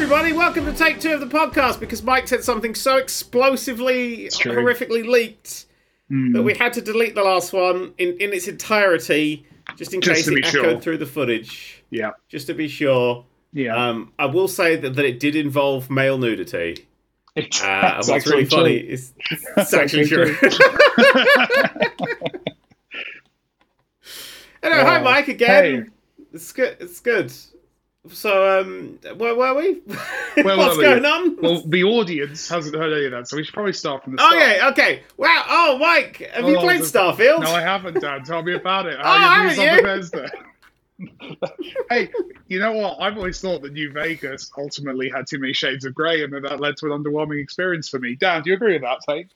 everybody. Welcome to take two of the podcast because Mike said something so explosively, horrifically leaked Hmm. that we had to delete the last one in, in its entirety, just in Just case it echoed sure. through the footage. Yeah. Just to be sure. Yeah. Um, I will say that, that it did involve male nudity. It's, Uh, and what's really actually funny is it's actually true. Anyway, hi Oh, Mike again. hey. It's good. It's good. So, um, where were we? Where What's were we? going on? Well, the audience hasn't heard any of that, so we should probably start from the Oh start. yeah, okay. Wow. Oh, Mike, have you Oh, played the- Starfield? No, I haven't, Dan. Tell me about it. Oh, How you on you? Bethesda? hey, you know what? I've always thought that New Vegas ultimately had too many shades of grey, and that that led to an underwhelming experience for me. Dan, do you agree with that take?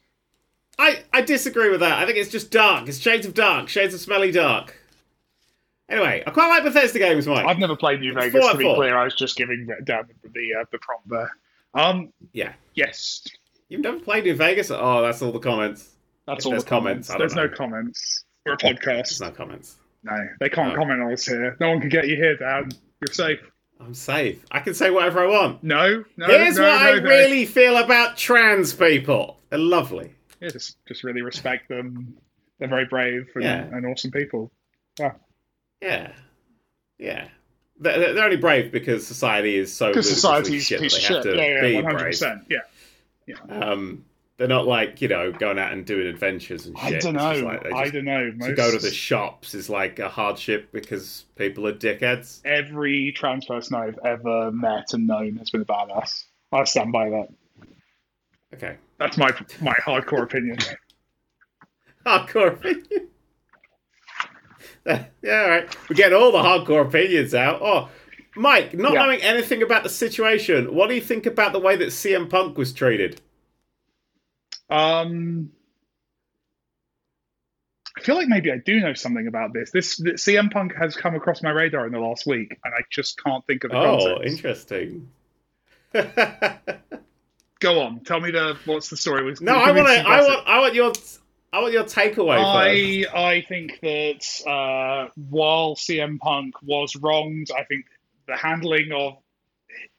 I I disagree with that. I think it's just dark. It's shades of dark, shades of smelly dark. Anyway, I quite like Bethesda games, Mike. I've never played New Vegas, to be four. clear. I was just giving Dan the the, uh, the prompt there. Um, Yeah. yes, You've never played New Vegas? Oh, that's all the comments. that's If all the comments. comments, There's no comments. We're a There's podcast. no comments. No, they can't Oh. comment on us here. No one can get you here, Dan. You're safe. I'm safe. I can say whatever I want. No, no. Here's no, what no, I no. really feel about trans people. They're lovely. Yeah, just just really respect them. They're very brave and, Yeah. and awesome people. Yeah. Yeah. Yeah. They're, they're only brave because society is so Because society's a shit piece they have shit. to Yeah, yeah, be one hundred brave. percent. Yeah. Um, they're not like you know going out and doing adventures and shit. I don't know. like they I don't know. to go to the shops is like a hardship because people are dickheads. every trans person I've ever met and known has been a badass. I stand by that. Okay, That's my my hardcore opinion. hardcore opinion. yeah, all right. We're getting all the hardcore opinions out. Oh, Mike, not Yeah. knowing anything about the situation, what do you think about the way that CM Punk was treated? Um, I feel like maybe I do know something about this. This, this CM Punk has come across my radar in the last week, and I just can't think of the Oh, context. interesting. Go on, tell me the what's the story? No, I want to. I want. I want your. I want your takeaway first. I I think that uh, while CM Punk was wronged, I think the handling of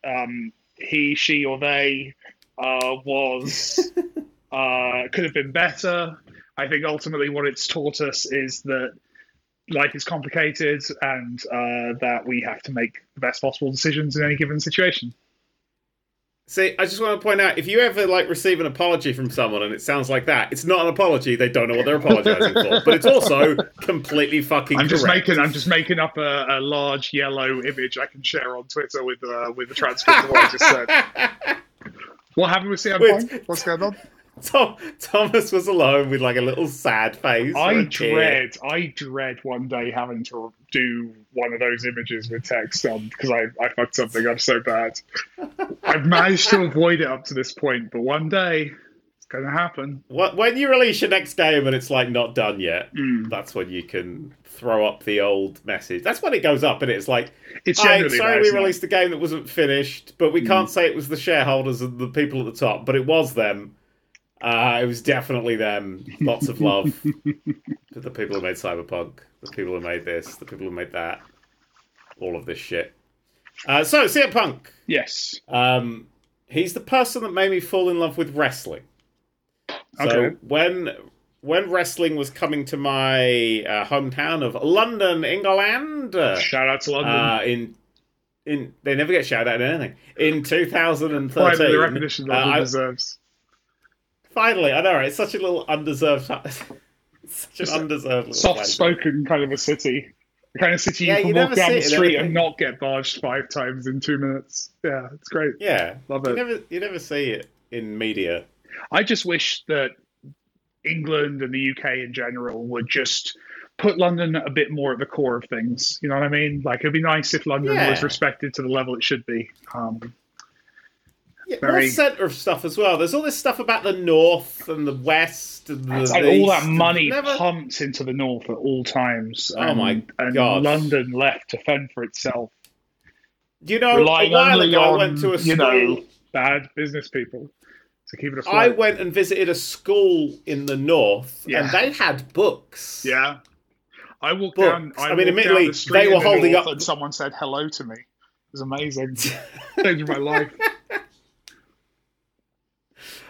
um, he, she, or they uh, was uh, could have been better. I think ultimately what it's taught us is that life is complicated and uh, that we have to make the best possible decisions in any given situation. See, I just want to point out if you ever like receive an apology from someone and it sounds like that, it's not an apology. They don't know what they're apologizing for, but it's also completely fucking. I'm just correct. making I'm just making up a, a large yellow image I can share on Twitter with uh, with the transcript of what I just said. What happened with CM. Punk? What's going on? Tom, Thomas was alone with like a little sad face. I dread, I dread one day having to do one of those images with text on because I, I fucked something up so bad. I've managed to avoid it up to this point, but one day it's going to happen. Wh- When you release your next game and it's like not done yet, Mm. that's when you can throw up the old message. That's when it goes up and it's like, It's generally sorry we it? released a game that wasn't finished, but we can't say it was the shareholders and the people at the top, but it was them. Uh, it was definitely them. Lots of love to the people who made Cyberpunk, the people who made this, the people who made that, all of this shit. Uh, so, CM Punk. Yes. Um, he's the person that made me fall in love with wrestling. So Okay. when when wrestling was coming to my uh, hometown of London, England, uh, Shout out to London. uh, in in they never get shouted out in anything. In 2013, Finally, the recognition uh, London I- deserves. Finally, I know, right? It's such a little undeserved, such an undeserved Soft spoken kind of a city. The kind of city Yeah, you you can walk down the street and not get barged five times in two minutes. Yeah, it's great. Yeah, Love you it. never you never see it in media. I just wish that England and the UK in general would just put London a bit more at the core of things. You know what I mean? Like it'd be nice if London Yeah. was respected to the level it should be. Um, Yeah, Very- centre of stuff as well. There's all this stuff about the north and the west and the like all that money Never- pumped into the north at all times. Oh and, my and God. London left to fend for itself, You know, a while ago, I went to a school. you know bad business people to keep it afloat. I went and visited a school in the north, Yeah. and they had books. Yeah. I walked Books. down. I, I mean, admittedly, the they were the holding up- and someone said hello to me. It was amazing. Changed my life.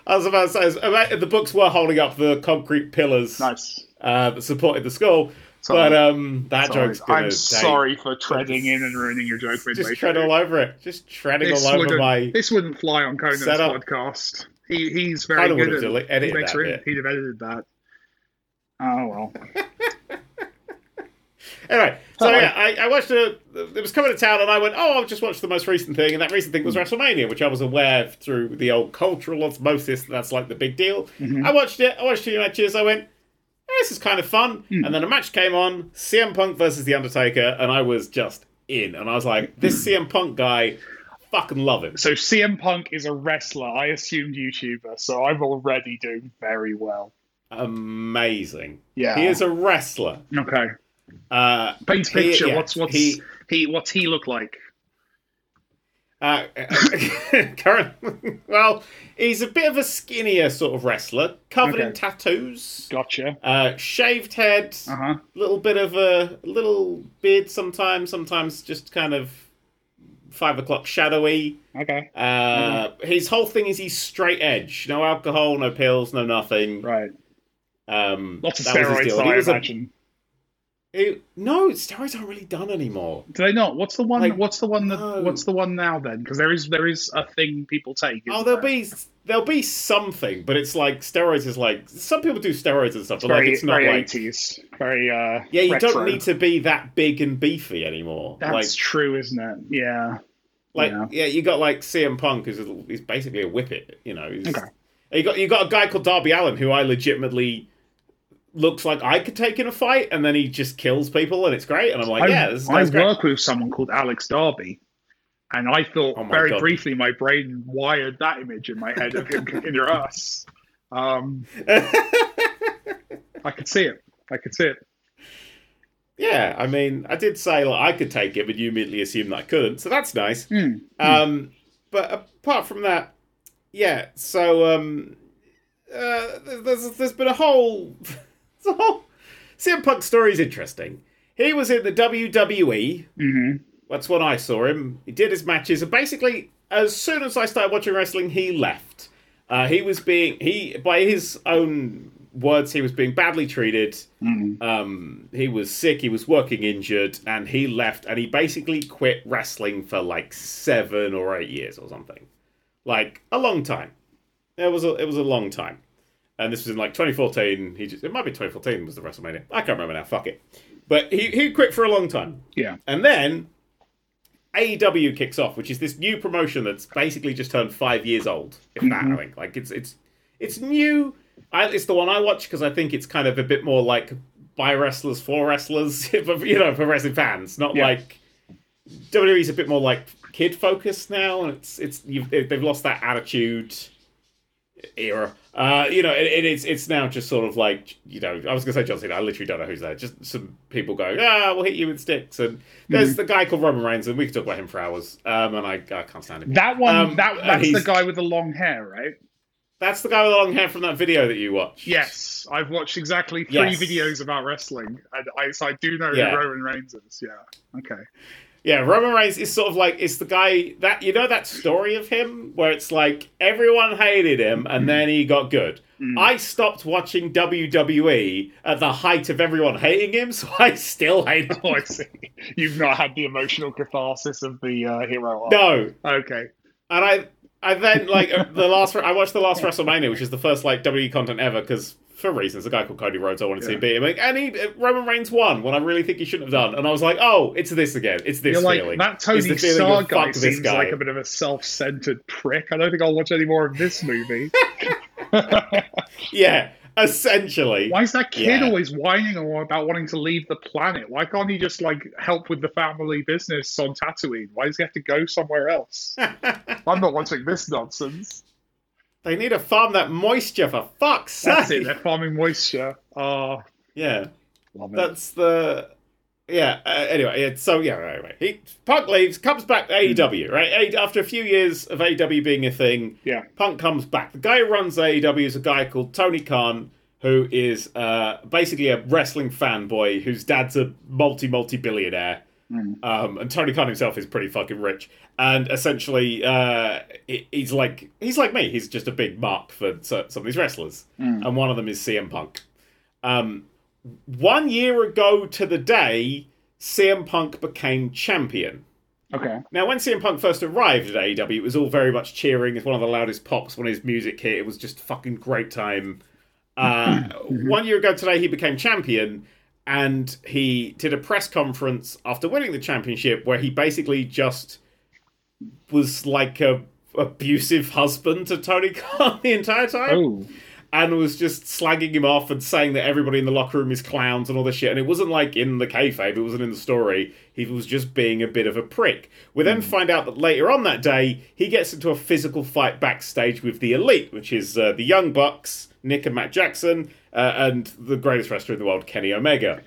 I was about to say, the books were holding up the concrete pillars Nice. uh, that supported the skull. Sorry. But um, that Sorry. joke's gonna I'm take- sorry for treading in and ruining your joke midway Just tread through. all over it. Just treading This all over my. this wouldn't fly on Conan's setup. podcast. He, he's very good at dele- edited he makes that bit. He'd have edited that. Oh well. Anyway, so yeah, I, I watched a. It was coming to town, and I went, "Oh, I've just watched the most recent thing," and that recent thing was WrestleMania, which I was aware of through the old cultural osmosis. That's like the big deal. Mhm. I watched it. I watched two matches. I went, "Eh, "This is kind of fun," Hmm. and then a match came on: CM Punk versus The Undertaker, and I was just in, and I was like, "This CM Punk guy, fucking love him." So CM Punk is a wrestler. I assumed YouTuber, so I'm already doing very well. Amazing. Yeah. He is a wrestler. Okay. Uh, Paint He- picture. yeah, what's what's he- he, what's he look like? Uh, current, well, he's a bit of a skinnier sort of wrestler, covered in tattoos, Gotcha. uh, shaved head, Uh huh. little bit of a little beard sometimes, sometimes just kind of five o'clock shadowy. Okay. Uh, His whole thing is he's straight edge, no alcohol, no pills, no nothing. Right. Um, Lots of that was his steroids, I he was a- he- no, steroids aren't really done anymore. Do they not? What's the one? Like, what's the one that? no. What's the one now then? Because there is there is a thing people take. Oh, there'll there? be there'll be something, but it's like steroids is like some people do steroids and stuff, but like it's not very like eighties. Very uh. yeah, you retro. don't need to be that big and beefy anymore. That's like true, isn't it? Yeah. like yeah. yeah. you got like CM Punk who's a, he's basically a whippet, you know. Okay. You got you got a guy called Darby Allin who I legitimately looks like I could take in a fight, and then he just kills people, and it's great. And I'm like, I, yeah, this I great. work with someone called Alex Darby, and I thought Oh very God. briefly my brain wired that image in my head of him kicking your ass. Um, I could see it. I could see it. yeah, I mean, I did say like I could take it, but you immediately assumed that I couldn't, so that's nice. Hmm. Um, but apart from that, yeah. So um, uh, there's there's been a whole, whole CM Punk story is interesting. He was in the WWE. hmm That's when I saw him. He did his matches, and basically, as soon as I started watching wrestling, he left. Uh, he was being he by his own words, he was being badly treated. hmm Um, he was sick. He was working injured, and he left. And he basically quit wrestling for like seven or eight years or something, like a long time. It was a it was a long time, and this was in like 2014. He just it might be 2014 was the WrestleMania. I can't remember now. Fuck it. But he he quit for a long time, Yeah. and then AEW kicks off, which is this new promotion that's basically just turned five years old. If that, mm-hmm. I think, like it's it's it's new. I, it's the one I watch because I think it's kind of a bit more like by wrestlers for wrestlers, but, you know, for wrestling fans, not Yeah. like WWE's a bit more like kid focused now, and it's it's you've, they've lost that attitude era. Uh, you know, it, it, it's it's now just sort of like you know. I was gonna say John Cena. I literally don't know who's there. Just some people going, ah, we'll hit you with sticks. And there's the guy called Roman Reigns, and we could talk about him for hours. Um, and I, I can't stand him. That one. Um, that that's the guy with the long hair, right? That's the guy with the long hair from that video that you watched. Yes, I've watched exactly three Yes. videos about wrestling, and I, so I do know Yeah. who Roman Reigns is. Yeah. Okay. Yeah, Roman Reigns is sort of like it's the guy that you know that story of him where it's like everyone hated him and then he got good. Mm. I stopped watching WWE at the height of everyone hating him, so I still hate him. Oh, I see. You've not had the emotional catharsis of the uh, hero arc. No, Okay. and I, I then like uh, the last. I watched the last WrestleMania, which is the first like WWE content ever, because for reasons, a guy called Cody Rhodes, I wanted to see Yeah. him beat him, like, and he uh, Roman Reigns won when I really think he shouldn't have done, and I was like, oh, it's this again, it's this You're like feeling. that Tony the feeling Stark guy "Fuck this seems guy." like a bit of a self-centered prick. I don't think I'll watch any more of this movie. Yeah, essentially. Why is that kid Yeah. always whining about wanting to leave the planet? Why can't he just like help with the family business on Tatooine? Why does he have to go somewhere else? I'm not watching this nonsense. They need to farm that moisture for fuck's That's sake. it. They're farming moisture. Oh, Yeah, love it. that's the. Yeah. Uh, anyway, yeah, so yeah. Anyway, he Punk leaves, comes back to AEW. Right A- after a few years of AEW being a thing, yeah. Punk comes back. The guy who runs AEW is a guy called Tony Khan, who is uh, basically a wrestling fanboy whose dad's a multi multi billionaire. Mm. Um, and Tony Khan himself is pretty fucking rich, and essentially, uh, he's like he's like me. He's just a big mark for some of these wrestlers, Mm. and one of them is CM Punk. Um, one year ago to the day, CM Punk became champion. Okay. Now, when CM Punk first arrived at AEW, it was all very much cheering. It's one of the loudest pops when his music hit. It was just fucking great time. Uh, one year ago today, he became champion, and he did a press conference after winning the championship where he basically just was like a abusive husband to Tony Khan the entire time Oh. and was just slagging him off and saying that everybody in the locker room is clowns and all this shit. And it wasn't like in the kayfabe, it wasn't in the story. He was just being a bit of a prick. We then find out that later on that day, he gets into a physical fight backstage with the Elite, which is uh, the Young Bucks, Nick and Matt Jackson, uh, and the greatest wrestler in the world, Kenny Omega.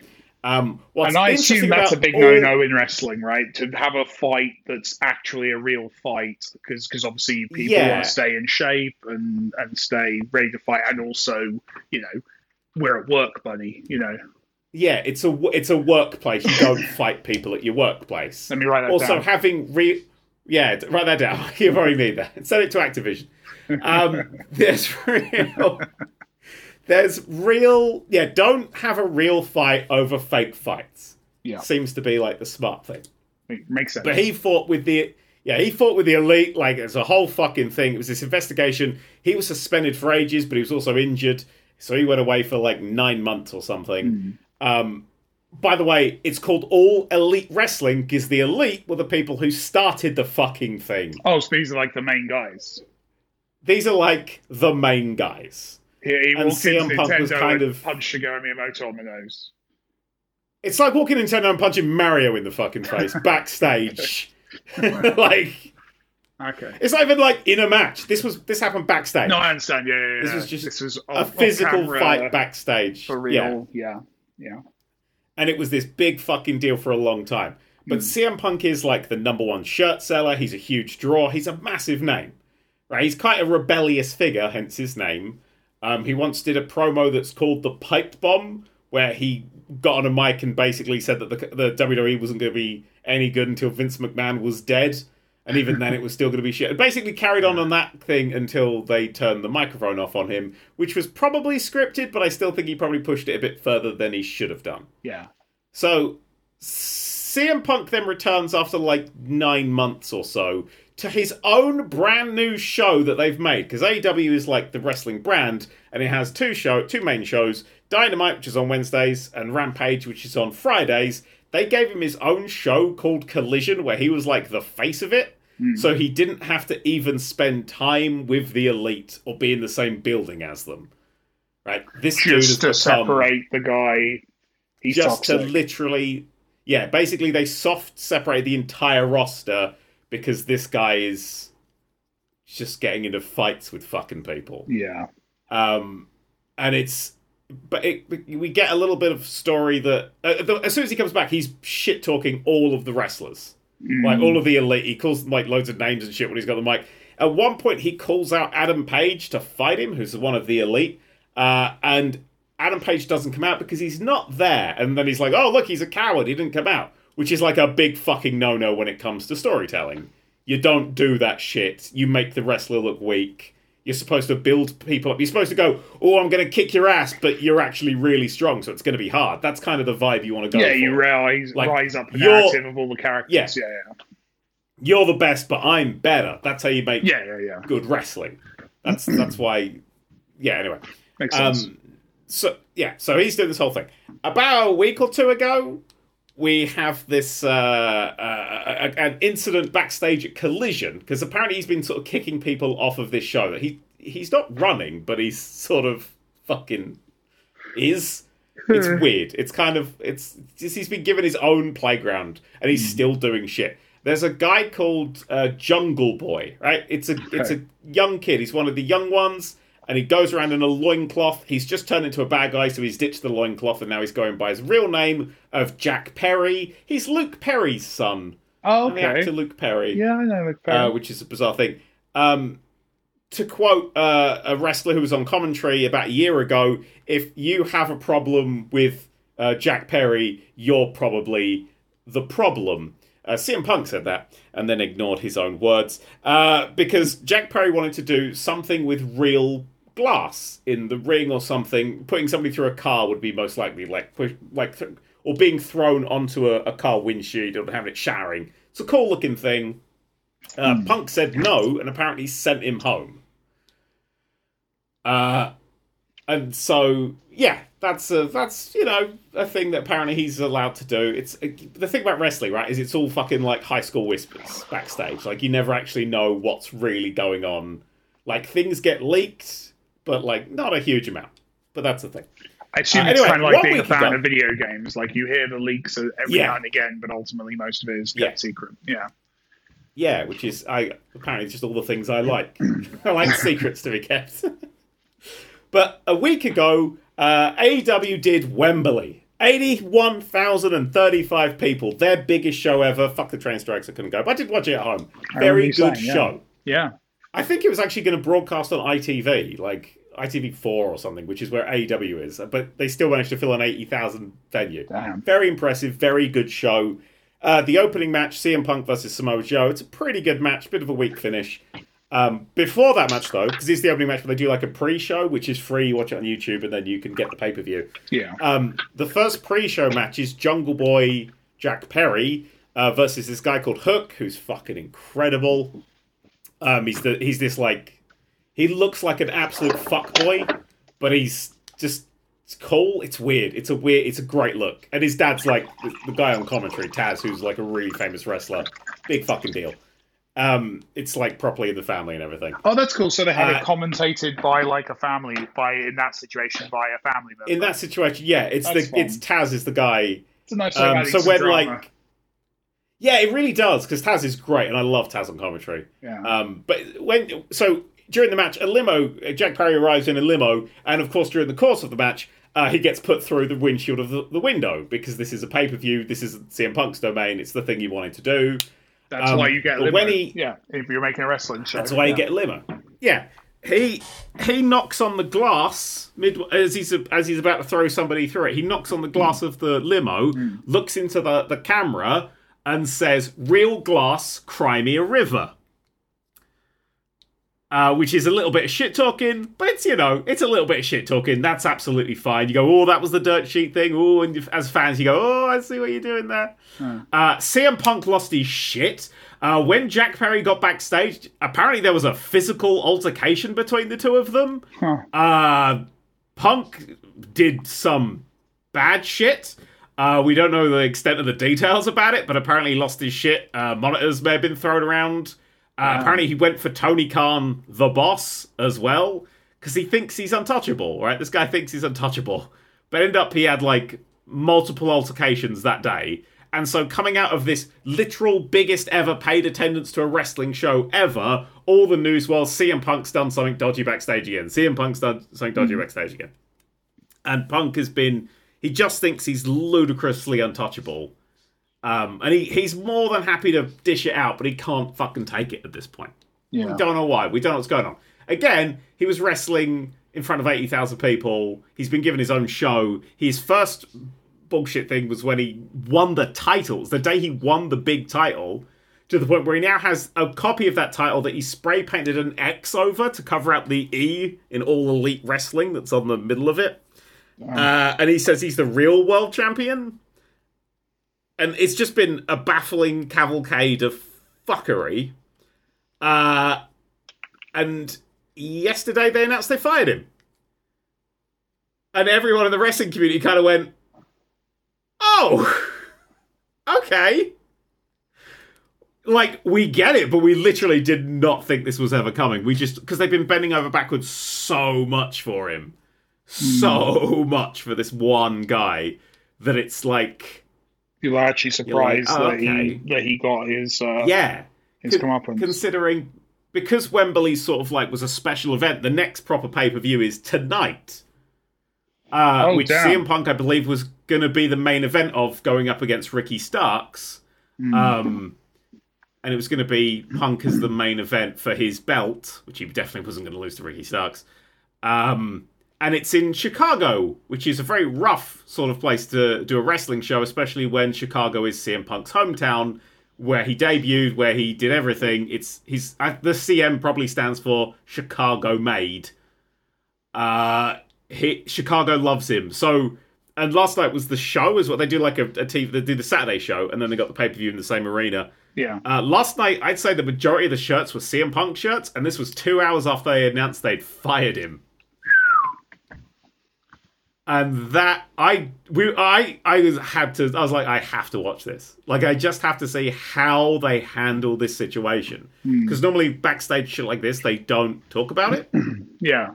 Um, what's And I assume that's a big all- no-no in wrestling, right? To have a fight that's actually a real fight, because because obviously people Yeah. want to stay in shape and and stay ready to fight, and also you know we're at work, buddy. You know, Yeah, it's a it's a workplace. You don't fight people at your workplace. let me write that also down. Also, having re yeah write that down you probably need that send it to activision um there's real there's real yeah don't have a real fight over fake fights Yeah. seems to be like the smart thing Make- Makes sense. but he fought with the yeah he fought with the elite like it's a whole fucking thing it was this investigation he was suspended for ages but he was also injured so he went away for like nine months or something um by the way, it's called All Elite Wrestling because the elite were the people who started the fucking thing. oh, so these are like the main guys. These are like the main guys. He, he And walked into CM Punk was kind and of- punched Shigeru Miyamoto on the nose. It's like walking Nintendo and punching Mario in the fucking face backstage. like Okay. it's not even like in a match. This was this happened backstage. No, I understand. Yeah, yeah, yeah. This was just this was a physical fight backstage. for real. Yeah, yeah. and it was this big fucking deal for a long time. But hmm. CM Punk is like the number one shirt seller. He's a huge draw. He's a massive name, right? He's quite a rebellious figure, hence his name. Um, he once did a promo that's called the Pipe Bomb, where he got on a mic and basically said that the, the WWE wasn't going to be any good until Vince McMahon was dead, and even then it was still going to be shit. And basically carried on on that thing until they turned the microphone off on him, which was probably scripted, but I still think he probably pushed it a bit further than he should have done. Yeah. So CM Punk then returns after like nine months or so to his own brand new show that they've made because AEW is like the wrestling brand and it has two show two main shows Dynamite which is on Wednesdays and Rampage which is on Fridays. They gave him his own show called Collision where he was like the face of it. Hmm. So he didn't have to even spend time with the elite or be in the same building as them. Right? This Just to become separate the guy. He's just to literally yeah basically they soft separate the entire roster because this guy is just getting into fights with fucking people. Yeah. um and it's but it, we get a little bit of story that uh, the, as soon as he comes back he's shit talking all of the wrestlers. Like all of the elite. He calls them like loads of names and shit when he's got the mic. At one point he calls out adam page to fight him who's one of the elite. Uh, and adam page doesn't come out because he's not there. And then he's like oh look he's a coward. He didn't come out which is like a big fucking no-no when it comes to storytelling you don't do that shit you make the wrestler look weak you're supposed to build people up. You're supposed to go, oh, I'm going to kick your ass, but you're actually really strong, so it's going to be hard. That's kind of the vibe you want to go Yeah, for. you rise, Like, rise up the narrative of all the characters. Yeah. Yeah, yeah, You're the best, but I'm better. That's how you make yeah, yeah, yeah. good wrestling. That's that's why. Yeah. Anyway, Makes sense. um, so yeah, so he's doing this whole thing. About a week or two ago, we have this uh, uh, a- an incident backstage at Collision because apparently he's been sort of kicking people off of this show. That he he's not running, but he's sort of fucking is. It's weird. It's kind of it's just, he's been given his own playground and he's still doing shit. There's a guy called uh, Jungle Boy, right? It's a it's a young kid. He's one of the young ones, and he goes around in a loincloth. He's just turned into a bad guy, so he's ditched the loincloth, and now he's going by his real name of Jack Perry. He's Luke Perry's son, oh, the actor. Luke Perry Yeah, I know. Luke uh, Perry. which is a bizarre thing. Um, to quote uh, a wrestler who was on commentary about a year ago, if you have a problem with uh, Jack Perry, you're probably the problem. Uh, CM Punk said that and then ignored his own words uh, because Jack Perry wanted to do something with real glass in the ring or something. Putting somebody through a car would be most likely like push, like th- or being thrown onto a, a car windshield or having it showering. It's a cool looking thing. Uh, Punk said no and apparently sent him home. Uh, and so yeah, that's a, that's you know a thing that apparently he's allowed to do. It's the thing about wrestling, right? Is it's all fucking like high school whispers backstage. Like you never actually know what's really going on. Like things get leaked, but like not a huge amount. But that's the thing. I assume Uh, it's anyway, kind of like being a fan ago- of video games. Like you hear the leaks every Yeah. now and again, but ultimately most of it is Yeah. kept secret. Yeah. Yeah, which is I apparently just all the things I like. I like secrets to be kept. but a week ago, uh, AEW did Wembley. 81,035 people. Their biggest show ever. Fuck the train strikes, I couldn't go. But I did watch it at home. Very good saying, yeah. show. Yeah. I think it was actually going to broadcast on ITV, like ITV4 or something, which is where AEW is. But they still managed to fill an 80,000 venue. Damn. Very impressive, very good show. Uh, the opening match, CM Punk versus Samoa Joe, it's a pretty good match, bit of a weak finish. Um, before that match, though, because it's the opening match, but they do like a pre-show, which is free. You watch it on YouTube, and then you can get the pay-per-view. Yeah. Um, the first pre-show match is Jungle Boy Jack Perry uh, versus this guy called Hook, who's fucking incredible. Um, he's the he's this like he looks like an absolute fuckboy, but he's just it's cool. It's weird. It's a weird. It's a great look. And his dad's like the, the guy on commentary, Taz, who's like a really famous wrestler. Big fucking deal. Um, it's like properly in the family and everything. Oh, that's cool. So they had Uh, it commentated by like a family, by in that situation by a family member. In that situation, yeah, it's That's the it's Taz is the guy it's a nice Um, so when drama. like, yeah, it really does because Taz is great, and I love Taz on commentary. yeah. Um, but when so during the match, a limo, Jack Perry arrives in a limo, and of course during the course of the match, uh, he gets put through the windshield of the, the window because this is a pay per view. This is CM Punk's domain. It's the thing he wanted to do. that's um, why you get a limo. when he- yeah, if you're making a wrestling show. That's why yeah. you get a limo. Yeah. He he knocks on the glass mid as he's as he's about to throw somebody through it. He knocks on the glass of the limo, looks into the, the camera, and says, "Real glass, Crimea river." Uh, which is a little bit of shit talking, but it's you know it's a little bit of shit talking. That's absolutely fine. You go, oh, that was the dirt sheet thing. Oh, and as fans, you go, oh, I see what you're doing there. Uh, CM Punk lost his shit. Uh, when Jack Perry got backstage, apparently there was a physical altercation between the two of them. Huh. Uh, Punk did some bad shit. Uh, we don't know the extent of the details about it, but apparently he lost his shit. Uh, monitors may have been thrown around. Uh, Apparently he went for Tony Khan, the boss, as well, because he thinks he's untouchable, right? This guy thinks he's untouchable. But end up he had like multiple altercations that day. And so coming out of this literal biggest ever paid attendance to a wrestling show ever, all the news was CM Punk's done something dodgy backstage again. CM Punk's done something dodgy backstage again. And Punk has been he just thinks he's ludicrously untouchable. Um, and he, he's more than happy to dish it out, but he can't fucking take it at this point. We don't know why. We don't know what's going on. Again, he was wrestling in front of 80,000 people. He's been given his own show. His first bullshit thing was when he won the titles, the day he won the big title, to the point where he now has a copy of that title that he spray painted an X over to cover up the E in all elite wrestling that's on the middle of it. Uh, and he says he's the real world champion. And it's just been a baffling cavalcade of fuckery. Uh, and yesterday they announced they fired him. And everyone in the wrestling community kind of went, oh, okay. Like, we get it, but we literally did not think this was ever coming. We just, because they've been bending over backwards so much for him. So much for this one guy that it's like, Are actually surprised You're like, oh, that he that he got his uh, yeah. his Con- comeuppance. considering because Wembley sort of like was a special event, the next proper pay per view is tonight. Uh, Oh, which damn. CM Punk, I believe, was going to be the main event of going up against Ricky Starks. Hmm. Um, and it was going to be Punk as the main event for his belt, which he definitely wasn't going to lose to Ricky Starks. Um, and it's in Chicago, which is a very rough sort of place to do a wrestling show, especially when Chicago is CM Punk's hometown, where he debuted, where he did everything. It's he's uh, the CM probably stands for Chicago Made. Uh, he, Chicago loves him so. And last night was the show, is what they do like a, a TV. They do the Saturday show, and then they got the pay per view in the same arena. Yeah. Uh, last night, I'd say the majority of the shirts were CM Punk shirts, and this was two hours after they announced they'd fired him. And that I we I I was had to I was like I have to watch this like I just have to see how they handle this situation because normally backstage shit like this they don't talk about it Yeah.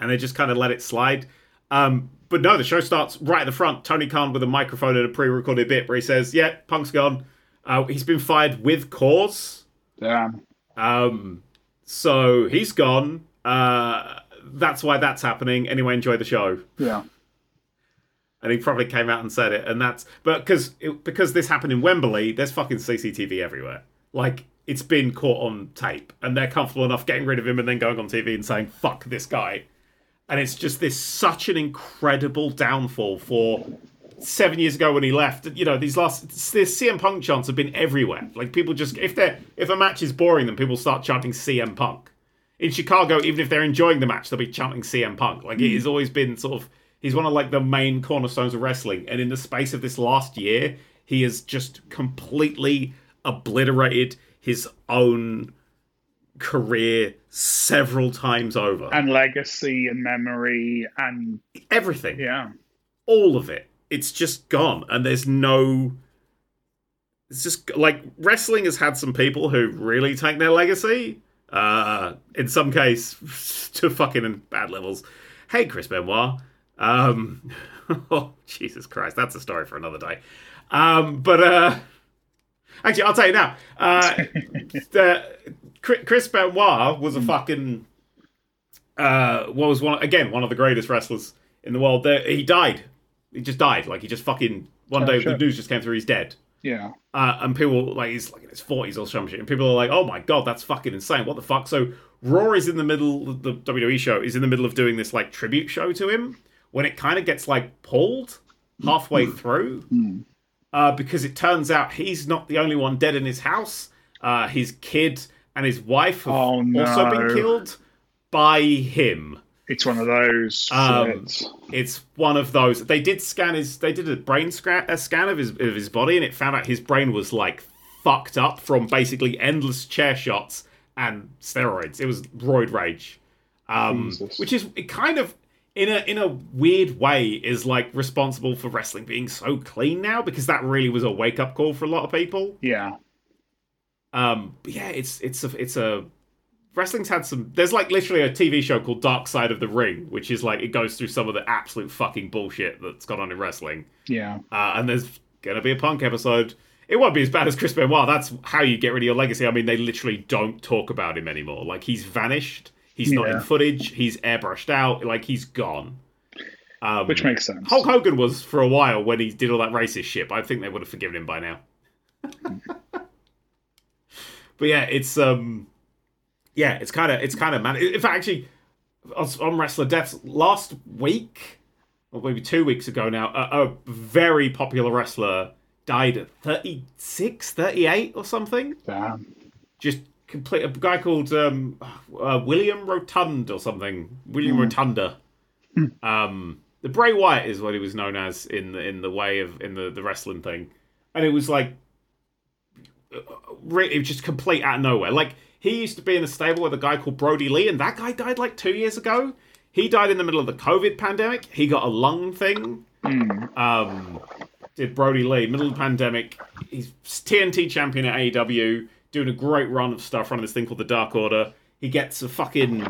and they just kind of let it slide. Um, but no, the show starts right at the front. Tony Khan with a microphone and a pre-recorded bit where he says, "Yeah, Punk's gone. Uh, he's been fired with cause. Damn. Um, so he's gone. Uh, that's why that's happening. Anyway, enjoy the show." Yeah. And he probably came out and said it, and that's but because because this happened in Wembley, there's fucking CCTV everywhere. Like it's been caught on tape, and they're comfortable enough getting rid of him and then going on TV and saying "fuck this guy," and it's just this such an incredible downfall for seven years ago when he left. You know, these last this CM Punk chants have been everywhere. Like people just if they if a match is boring, then people start chanting CM Punk. In Chicago, even if they're enjoying the match, they'll be chanting CM Punk. Like it mm. has always been sort of he's one of like the main cornerstones of wrestling. And in the space of this last year, he has just completely obliterated his own career several times over. And legacy and memory and Everything. yeah. all of it. It's just gone, and there's no. It's just like wrestling has had some people who really take their legacy, uh, in some case, to fucking bad levels. Hey, Chris Benoit. Um, oh, Jesus Christ, that's a story for another day. Um, but uh, actually, I'll tell you now. Uh, the, Chris Benoit was a fucking uh, what was one again one of the greatest wrestlers in the world. There, he died. He just died. Like he just fucking one Oh, day the news just came through. He's dead. Yeah. Uh, and people like he's like in his forties or some shit, and people are like, "Oh my god, that's fucking insane! What the fuck?" So Raw is in the middle. The WWE show is in the middle of doing this like tribute show to him. When it kind of gets like pulled halfway through, uh, because it turns out he's not the only one dead in his house. Uh, his kid and his wife have Oh, also been killed by him. It's one of those. Um. It's one of those. They did scan his. They did a brain scan, a scan of his of his body, and it found out his brain was like fucked up from basically endless chair shots and steroids. It was roid rage, um, which is it kind of in a in a weird way is like responsible for wrestling being so clean now because that really was a wake up call for a lot of people. Yeah. Um, but yeah, it's it's a it's a wrestling's had some. There's like literally a TV show called Dark Side of the Ring, which is like it goes through some of the absolute fucking bullshit that's gone on in wrestling. Yeah. Uh, and there's gonna be a punk episode. It won't be as bad as Chris Benoit. That's how you get rid of your legacy. I mean, they literally don't talk about him anymore. Like he's vanished. He's not in footage. He's airbrushed out. Like he's gone. Um, Which makes sense. Hulk Hogan was for a while when he did all that racist shit. But I think they would have forgiven him by now. but yeah, it's um, yeah, it's kind of it's kind of man. In fact, actually, on on Wrestler Deaths last week, or maybe two weeks ago now, a, a very popular wrestler died at 36, 38 or something. Damn. Just complete a guy called um, uh, William Rotund or something. William Rotunda. Um, the Bray Wyatt is what he was known as in the in the way of in the the wrestling thing, and it was like really, it was just complete out of nowhere. Like he used to be in a stable with a guy called Brodie Lee, and that guy died like two years ago. He died in the middle of the COVID pandemic. He got a lung thing. Um, did Brodie Lee middle of the pandemic? He's TNT champion at AEW, doing a great run of stuff, running this thing called the Dark Order. He gets a fucking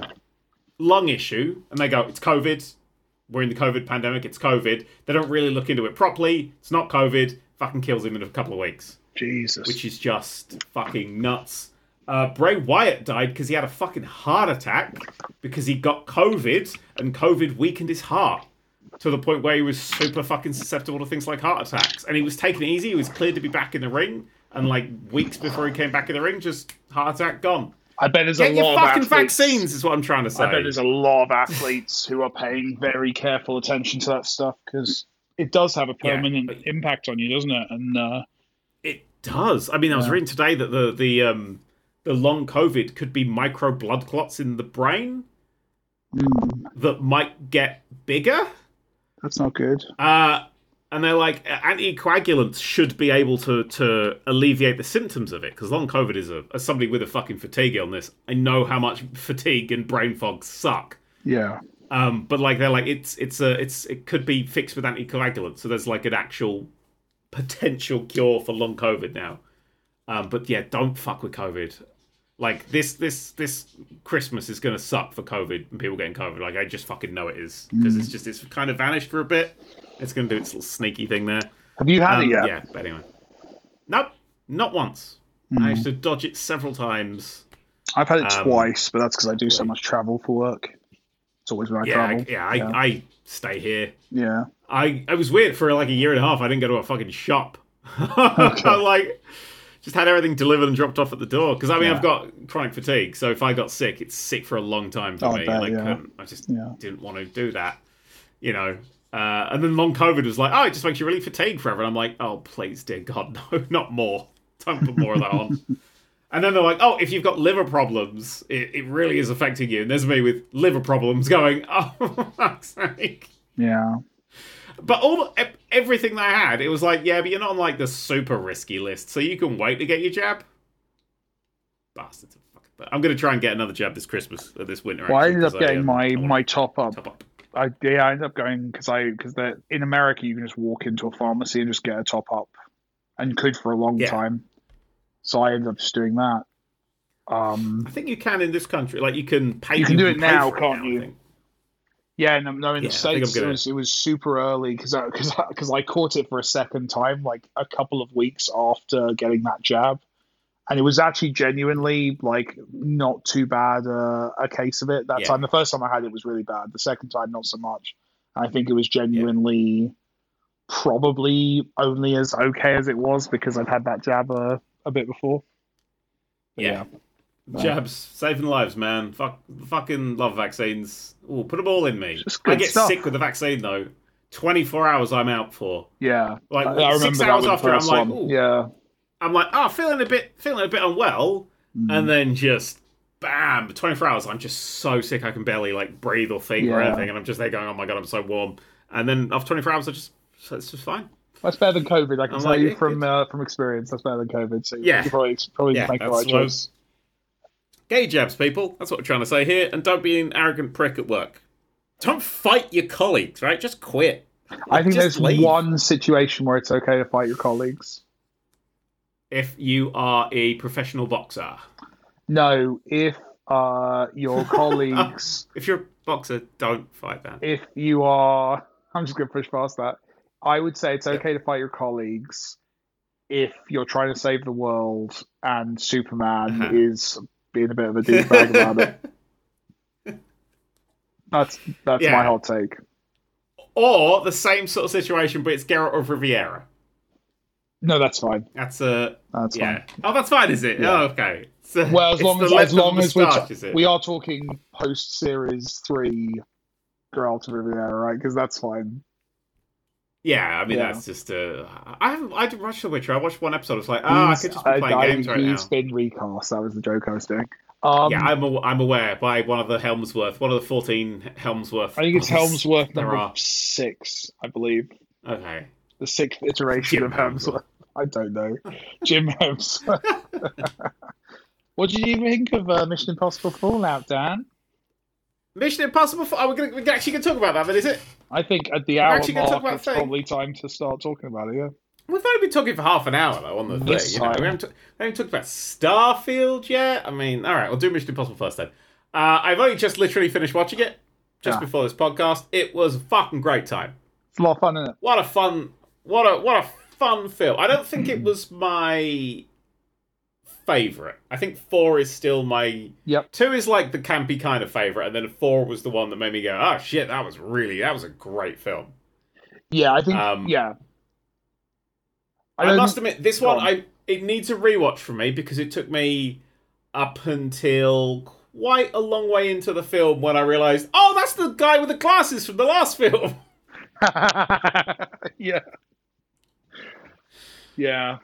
lung issue, and they go, "It's COVID. We're in the COVID pandemic. It's COVID." They don't really look into it properly. It's not COVID. Fucking kills him in a couple of weeks Jesus. which is just fucking nuts. Uh, Bray Wyatt died because he had a fucking heart attack because he got COVID and COVID weakened his heart to the point where he was super fucking susceptible to things like heart attacks. And he was taken easy. He was cleared to be back in the ring. And like weeks before he came back in the ring, just heart attack gone. I bet there's Get a lot of fucking athletes. vaccines, is what I'm trying to say. I bet there's a lot of athletes who are paying very careful attention to that stuff because it does have a Yeah, permanent but- impact on you, doesn't it? And uh, It does. I mean, I was Yeah. reading today that the the um the long COVID could be micro blood clots in the brain mm, that might get bigger. that's not good. Uh, and they're like anticoagulants should be able to to alleviate the symptoms of it because long COVID is a as somebody with a fucking fatigue illness. I know how much fatigue and brain fog suck. Yeah. Um, but like they're like it's it's a it's it could be fixed with anticoagulants. So there's like an actual potential cure for long COVID now. Um, but yeah, don't fuck with COVID. Like this this this Christmas is gonna suck for COVID and people getting COVID. Like I just fucking know it is because it's just it's kind of vanished for a bit. It's gonna do its little sneaky thing there. Have you had Um, it yet? Yeah, but anyway, nope, not once. Hmm. I used to dodge it several times. I've had it um, twice, but that's because I do so much travel for work. It's always when I Yeah, travel. I, yeah, I, I stay here. yeah. I it was weird for like a year and a half. I didn't go to a fucking shop. I like just had everything delivered and dropped off at the door because I mean Yeah. I've got chronic fatigue, so if I got sick, it's sick for a long time for Oh, I me. bet, like yeah. couldn't- I just Yeah. didn't want to do that, you know. Uh, and then long COVID was like, oh, it just makes you really fatigued forever. And I'm like, oh, please, dear God, no, not more. Don't put more of that on. And then they're like, oh, if you've got liver problems, it, it really is affecting you. And there's me with liver problems going, oh, for fuck's sake. Yeah. But all everything that I had, it was like, yeah, but you're not on like the super risky list, so you can wait to get your jab. Bastards. But I'm going to try and get another jab this Christmas or this winter. Well, I actually, ended up I, getting um, my my top up. top up. I yeah, I ended up going because I because in America you can just walk into a pharmacy and just get a top up, and could for a long Yeah. time. So I ended up just doing that. Um, I think you can in this country. Like you can pay. You can do it now, can't I you? yeah, no, no in Yeah, the I think I'm states it gonna- was it was super early because because because I caught it for a second time like a couple of weeks after getting that jab, and it was actually genuinely like not too bad uh, a case of it that Yeah. time. The first time I had it was really bad. The second time not so much. I think it was genuinely probably only as okay as it was because I'd had that jab uh, a bit before. But Yeah. Yeah. Jabs saving lives, man. Fuck, fucking love vaccines. Oh, put them all in me. I get stuff. sick with the vaccine though. Twenty four hours I'm out for. yeah. Like I, I remember six that hours after, I'm like, ooh. yeah. I'm like, oh, feeling a bit, feeling a bit unwell, Mm. and then just bam, 24 hours. I'm just so sick I can barely like breathe or think or anything, and I'm just there going, oh my god, I'm so warm. And then after 24 hours, I just, so it's just fine. That's better than COVID. I can I'm tell like, you from uh, from experience. That's better than COVID. So Yeah. you probably probably Yeah, make the right choice. Gay jabs, people. That's what we're trying to say here, and don't be an arrogant prick at work. Don't fight your colleagues, right? Just quit. I think there's leave. one situation where it's okay to fight your colleagues. If you are a professional boxer, No, if uh, your colleagues, if you're a boxer, don't fight that. if you are, I'm just going to push past that. I would say it's okay to fight your colleagues if you're trying to save the world and Superman Uh-huh. is being a bit of a douchebag about it. That's that's Yeah. my hot take. Or the same sort of situation, but it's Geralt of Riviera. No, that's fine. That's a That's yeah. fine. Oh, that's fine, is it? Yeah. Oh, okay. So Well, as long as as long as ta- we are talking post series three, Geralt of Riviera, right? Because that's fine. Yeah, I mean Yeah. that's just uh, I haven't I didn't watch The Witcher. I watched one episode. I was like, oh, I could just be I- playing I- games right now. He's been recast. That was the joke I was doing. Um, yeah, I'm aw- I'm aware by one of the Helmsworth, one of the fourteen Helmsworth. I think it's. Helmsworth There number are. six, I believe. Okay. The sixth iteration Jim of Helmsworth. I don't know. Jim Helmsworth. what did you think of uh, Mission Impossible Fallout, Dan? Mission Impossible. Four- Oh, we're, gonna, we're actually going to talk about that, then, is it? I think at the We're hour actually talk mark, about it's thing. probably time to start talking about it. Yeah. We've only been talking for half an hour though on the This thing. You know? we, haven't t- we haven't talked about Starfield yet. I mean, all right, we'll do Mission Impossible first then. Uh, I've only just literally finished watching it just Ah. before this podcast. It was a fucking great time. It's a lot of fun, isn't it? What a fun, what a what a fun film. I don't think it was my favorite. I think four is still my Yep. two is like the campy kind of favorite, and then four was the one that made me go, oh shit, that was really that was a great film. Yeah, I think. Um, yeah. I, don't- must admit, this one on. I it needs a rewatch for me because it took me up until quite a long way into the film when I realized, oh, that's the guy with the glasses from the last film. yeah. Yeah.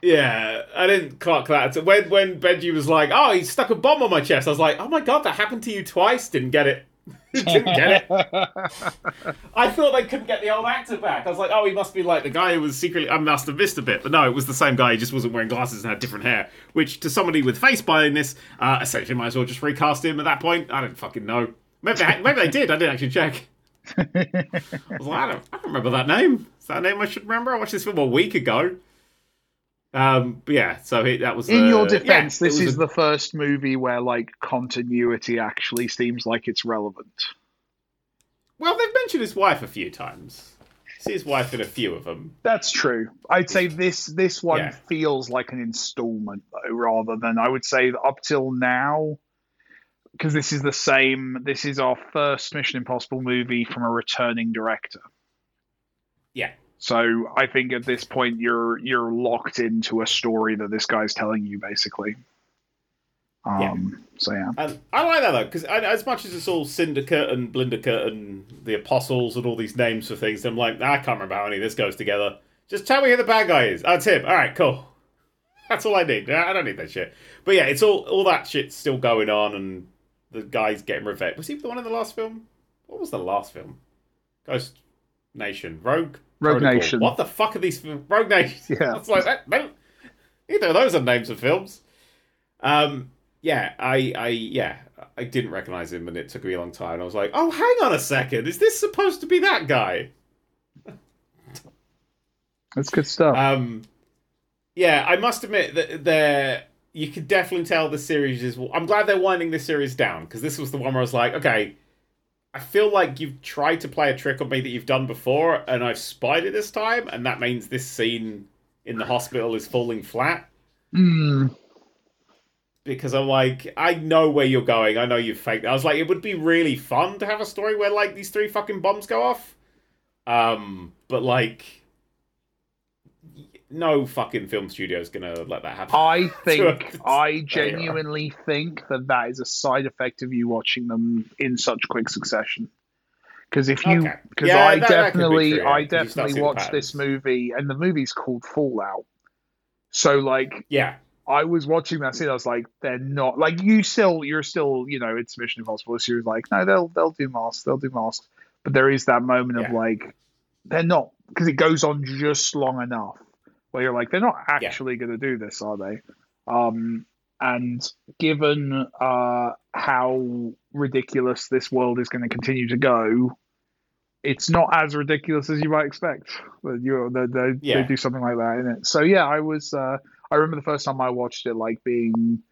Yeah, I didn't clock that. So when when Benji was like, "Oh, he stuck a bomb on my chest," I was like, "Oh my god, that happened to you twice." Didn't get it. Didn't get it. I thought they couldn't get the old actor back. I was like, "Oh, he must be like the guy who was secretly." I must have missed a bit, but no, it was the same guy. He just wasn't wearing glasses and had different hair. Which, to somebody with face blindness, uh, essentially might as well just recast him at that point. I don't fucking know. Maybe they, maybe they did. I didn't actually check. I was like, I don't, I don't remember that name. Is that a name I should remember? I watched this film a week ago. Um, but yeah, so that was In uh, your defense, yeah, this is a- the first movie where like continuity actually seems like it's relevant. well. They've mentioned his wife a few times. See his wife in a few of them. That's true. I'd say this this one Yeah. feels like an installment though, rather than I would say that up till now, because this is the same. This is our first Mission Impossible movie from a returning director. Yeah, So I think at this point you're you're locked into a story that this guy's telling you basically. Um, So yeah, and I like that though because as much as it's all Syndicate and Blindicate and the Apostles and all these names for things, I'm like, I can't remember how any of this goes together. Just tell me who the bad guy is. Oh, it's him. All right, cool. That's all I need. I don't need that shit. But yeah, it's all all that shit's still going on, and the guy's getting revenge. Was he the one in the last film? What was the last film? Ghost Nation, Rogue, Rogue Protocol. Nation. What the fuck are these? fil- Rogue Nation. Yeah. it's like that. No, either of those are names of films. Um, yeah, I, I, yeah, I didn't recognize him, and it took me a long time. I was like, oh, hang on a second, is this supposed to be that guy? that's good stuff. Um, yeah, I must admit that there you could definitely tell the series is. I'm glad they're winding this series down because this was the one where I was like, okay, I feel like you've tried to play a trick on me that you've done before, and I've spied it this time, and that means this scene in the hospital is falling flat Hmm. because I'm like, I know where you're going. I know you've faked. I was like, it would be really fun to have a story where like these three fucking bombs go off. Um, but like, no fucking film studio is gonna let that happen. I think I genuinely think that that is a side effect of you watching them in such quick succession. Because if you, Okay. because Yeah, I that definitely, yeah, I 'cause you start definitely watched this movie, and the movie's called Fallout. So like, Yeah, I was watching that scene. I was like, they're not like you. Still, you're still, you know, it's Mission Impossible. So you're like, no, they'll they'll do masks, they'll do masks. But there is that moment of like, they're not because it goes on just long enough where you're like, they're not actually going to do this, are they? Um, and given uh, how ridiculous this world is going to continue to go, it's not as ridiculous as you might expect. You they, they, Yeah. they do something like that in it. So yeah, I was. Uh, I remember the first time I watched it, like being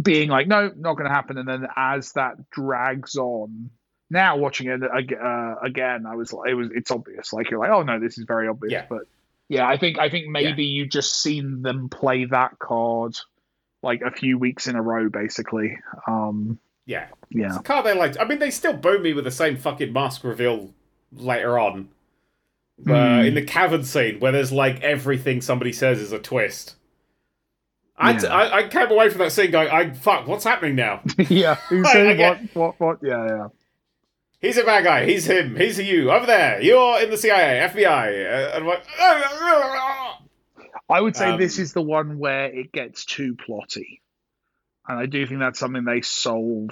being like, no, not going to happen. And then as that drags on, now watching it uh, again, I was like, it was it's obvious. Like you're like, oh no, this is very obvious. Yeah. But yeah, I think I think maybe you just seen them play that card like a few weeks in a row, basically. Um, yeah. yeah, It's a car they liked. I mean, they still boo me with the same fucking mask reveal later on. Uh, Hmm. In the cavern scene, where there's like everything somebody says is a twist. I, Yeah. I, I came away from that scene going, I fuck, what's happening now? yeah. Who I- said what? What? What? Yeah, yeah. He's a bad guy. He's him. He's you. Over there. You're in the CIA, FBI. Uh, and like, I would say Um, this is the one where it gets too plotty, and I do think that's something they solve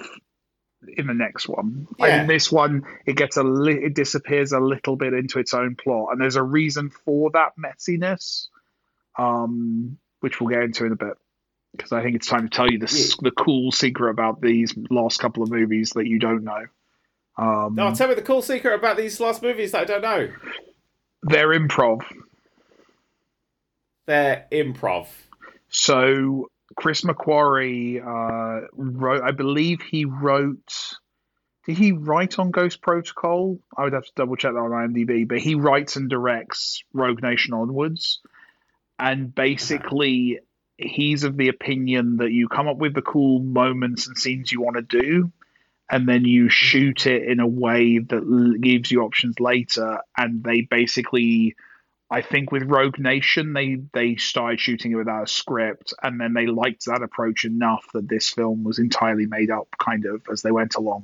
in the next one. I Yeah. think this one it gets a li- it disappears a little bit into its own plot, and there's a reason for that messiness, um, which we'll get into in a bit. Because I think it's time to tell you the s the cool secret about these last couple of movies that you don't know. Um, no, tell me the cool secret about these last movies that I don't know. they're improv. They're improv. So Chris McQuarrie uh, wrote, I believe he wrote. Did he write on Ghost Protocol? I would have to double check that on IMDb, but he writes and directs Rogue Nation onwards, and basically he's of the opinion that you come up with the cool moments and scenes you want to do, and then you shoot it in a way that l- gives you options later, and they basically I think with Rogue Nation, they they started shooting it without a script, and then they liked that approach enough that this film was entirely made up, kind of as they went along.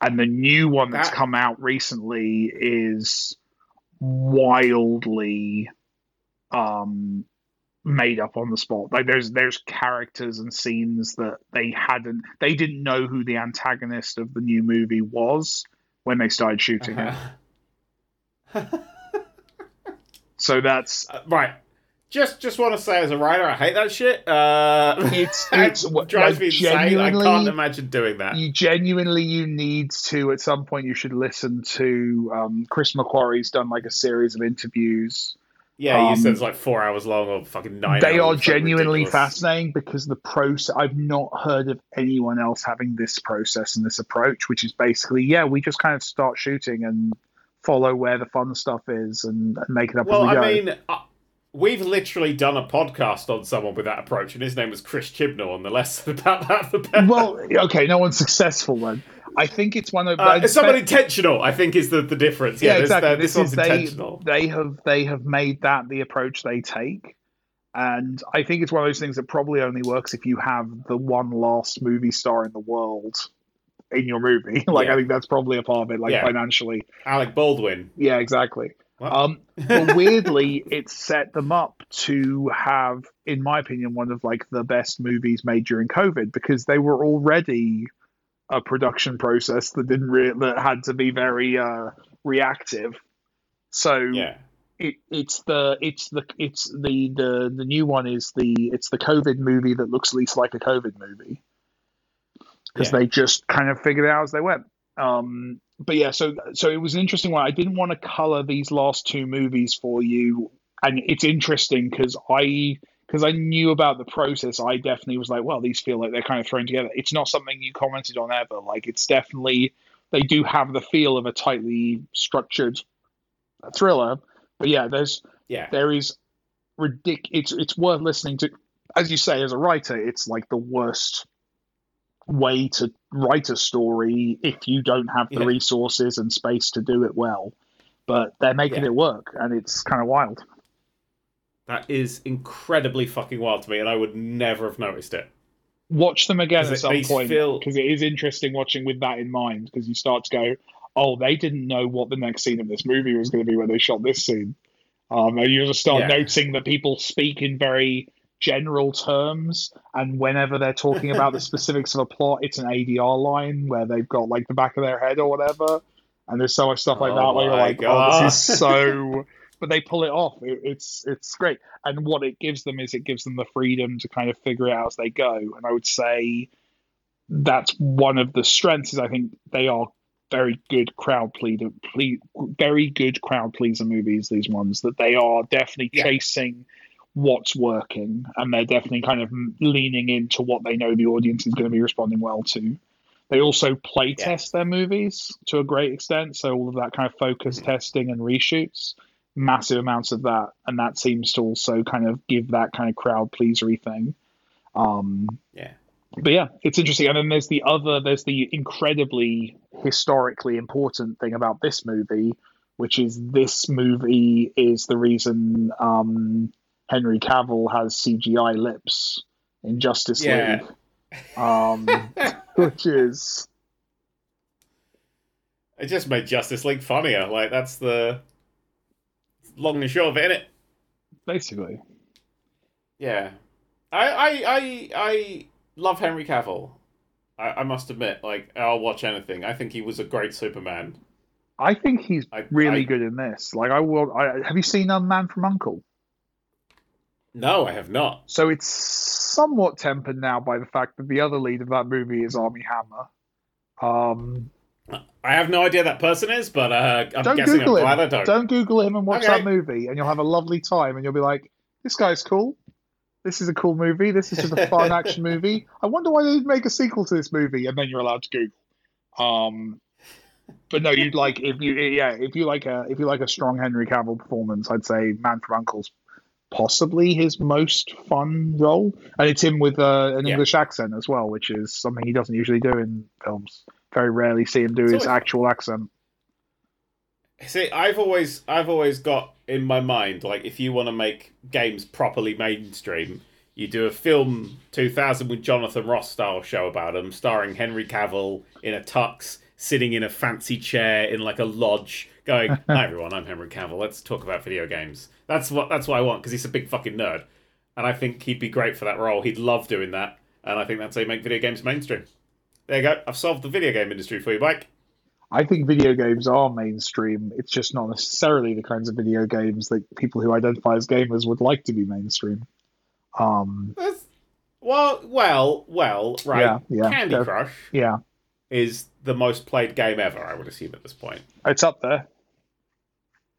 And the new one that's That- come out recently is wildly um, made up on the spot. Like there's there's characters and scenes that they hadn't, they didn't know who the antagonist of the new movie was when they started shooting it. Uh-huh. So that's Uh, right. Just just want to say as a writer, I hate that shit. Uh, It's- it it's- drives like, me insane. I can't imagine doing that. you genuinely you need to at some point you should listen to um, Chris McQuarrie's done like a series of interviews. Yeah, you um, said it's like four hours long or fucking nine. they hours. are genuinely ridiculous. fascinating because the process I've not heard of anyone else having this process and this approach, which is basically yeah, we just kind of start shooting and follow where the fun stuff is and, and make it up Well, as we go. I mean, uh, we've literally done a podcast on someone with that approach, and his name was Chris Chibnall, and the less about that, the better. well, okay, no one's successful then. I think it's one of uh, it's somewhat intentional. I think is the, the difference. Yeah, yeah, this- exactly. this, This, one's is they intentional. they have they have made that the approach they take, and I think it's one of those things that probably only works if you have the one last movie star in the world in your movie. like Yeah. I think that's probably a part of it, like Yeah. financially. Alec Baldwin. Yeah, exactly. Um, but weirdly, it set them up to have, in my opinion, one of like the best movies made during COVID because they were already a production process that didn't re- that had to be very uh, reactive. So Yeah, it, it's the it's the it's the, the the new one is the it's the COVID movie that looks least like a COVID movie because Yeah. they just kind of figured it out as they went. Um, but yeah, so so it was an interesting one. I didn't want to color these last two movies for you, and it's interesting because I because I knew about the process. I definitely was like, well, these feel like they're kind of thrown together. It's not something you commented on ever. Like it's definitely they do have the feel of a tightly structured thriller. But yeah, there's yeah, there is ridic- it's it's worth listening to as you say as a writer it's like the worst way to write a story if you don't have the Yeah. resources and space to do it well but they're making Yeah. it work and it's kind of wild that is incredibly fucking wild to me, and I would never have noticed it. watch them again at it- some point feel- because it is interesting watching with that in mind because you start to go oh they didn't know what the next scene of this movie was going to be when they shot this scene um, and you just start Yeah. noticing that people speak in very general terms and whenever they're talking about the specifics of a plot it's an adr line where they've got like the back of their head or whatever and there's so much stuff like Oh that where you're like oh this is so but they pull it off it, it's it's great and what it gives them is it gives them the freedom to kind of figure it out as they go and i would say that's one of the strengths is i think they are very good crowd pleaser ple- very good crowd pleaser movies these ones that they are definitely Yeah. chasing what's working and they're definitely kind of leaning into what they know the audience is going to be responding well to they also play Yeah. test their movies to a great extent so all of that kind of focus Mhm. testing and reshoots massive amounts of that and that seems to also kind of give that kind of crowd pleasery thing um Yeah. but yeah, it's interesting. And then there's the other, there's the incredibly historically important thing about this movie, which is this movie is the reason um, Henry Cavill has CGI lips in Justice Yeah. League, um, which is It just made Justice League funnier. Like that's the long and short of it, innit? basically Yeah. I I I I love Henry Cavill. I, I must admit, like I'll watch anything. I think he was a great Superman. I think he's I, really I- good in this. Like I will. I, have you seen um, Man from Uncle? No, I have not. So it's somewhat tempered now by the fact that the other lead of that movie is Armie Hammer. Um, I have no idea that person is, but uh, I'm don't guessing Google I'm him. glad I don't. Don't Google him and watch Okay. that movie, and you'll have a lovely time. And you'll be like, "This guy's cool. This is a cool movie. This is just a fun action movie. I wonder why they didn't make a sequel to this movie." And then you're allowed to Google. Um, but no, you'd like if you yeah if you like a if you like a strong Henry Cavill performance, I'd say Man from Uncle's possibly his most fun role, and it's him with uh, an Yeah. English accent as well, which is something he doesn't usually do in films. Very rarely see him do It's his always- actual accent. See, I've always I've always got in my mind, like if you want to make games properly mainstream, you do a film 2000 with Jonathan Ross style show about him, starring Henry Cavill in a tux, sitting in a fancy chair in like a lodge, going, "Hi everyone, I'm Henry Cavill. Let's talk about video games." That's what that's what I want because he's a big fucking nerd, and I think he'd be great for that role. He'd love doing that, and I think that's how you make video games mainstream. There you go. I've solved the video game industry for you, Mike. I think video games are mainstream. It's just not necessarily the kinds of video games that people who identify as gamers would like to be mainstream. Um, That's, well, well, well, right. Yeah, yeah, Candy Crush yeah, is the most played game ever. I would assume at this point. it's up there.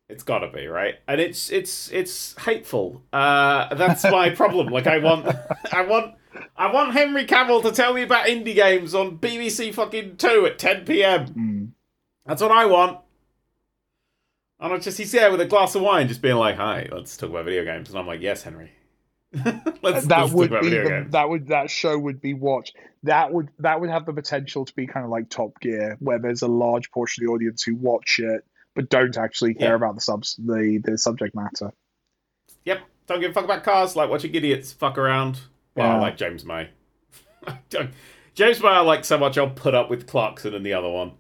It's got to be right, and it's it's it's hateful. Uh, that's my problem. Like I want, I want, I want Henry Cavill to tell me about indie games on BBC fucking two at ten p.m. Mm. That's what I want. And I just he's there with a glass of wine, just being like, "Hi, let's talk about video games," and I'm like, "Yes, Henry." let's, let's that talk would about be video the, games. that would that show would be watched. That would that would have the potential to be kind of like Top Gear, where there's a large portion of the audience who watch it but don't actually care Yeah. about the subs the the subject matter. Yep. Don't give a fuck about cars. Like watching idiots fuck around. Well, I like James May. James May, I like so much. I'll put up with Clarkson and the other one.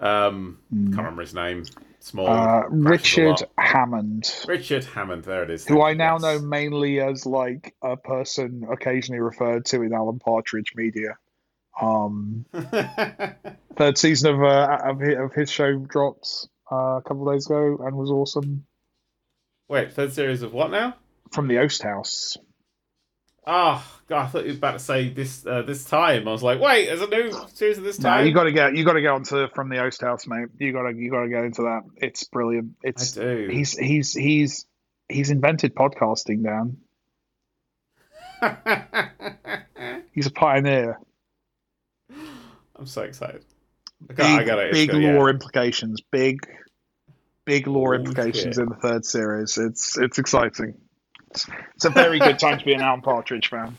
Um, can't remember his name. Small. Uh, Richard. Hammond, Richard Hammond. There it is. who I now yes. know mainly as like a person occasionally referred to in Alan Partridge media. Um, third season of uh, of his, of his show dropped uh, a couple of days ago and was awesome. Wait, third series of what now? From the Oast House. Oh, God, I thought you were about to say this uh, this time. I was like, wait, there's a new series of this No, time. you got to get you got to get onto from the Oast House, mate. You got to you got to get into that. It's brilliant. I do. he's he's he's he's invented podcasting, Dan. He's a pioneer. I'm so excited. I Big, got, I got it. big It's got- yeah. implications. Big, big lore implications in the third series. It's it's exciting. It's, it's a very good time to be an Alan Partridge fan.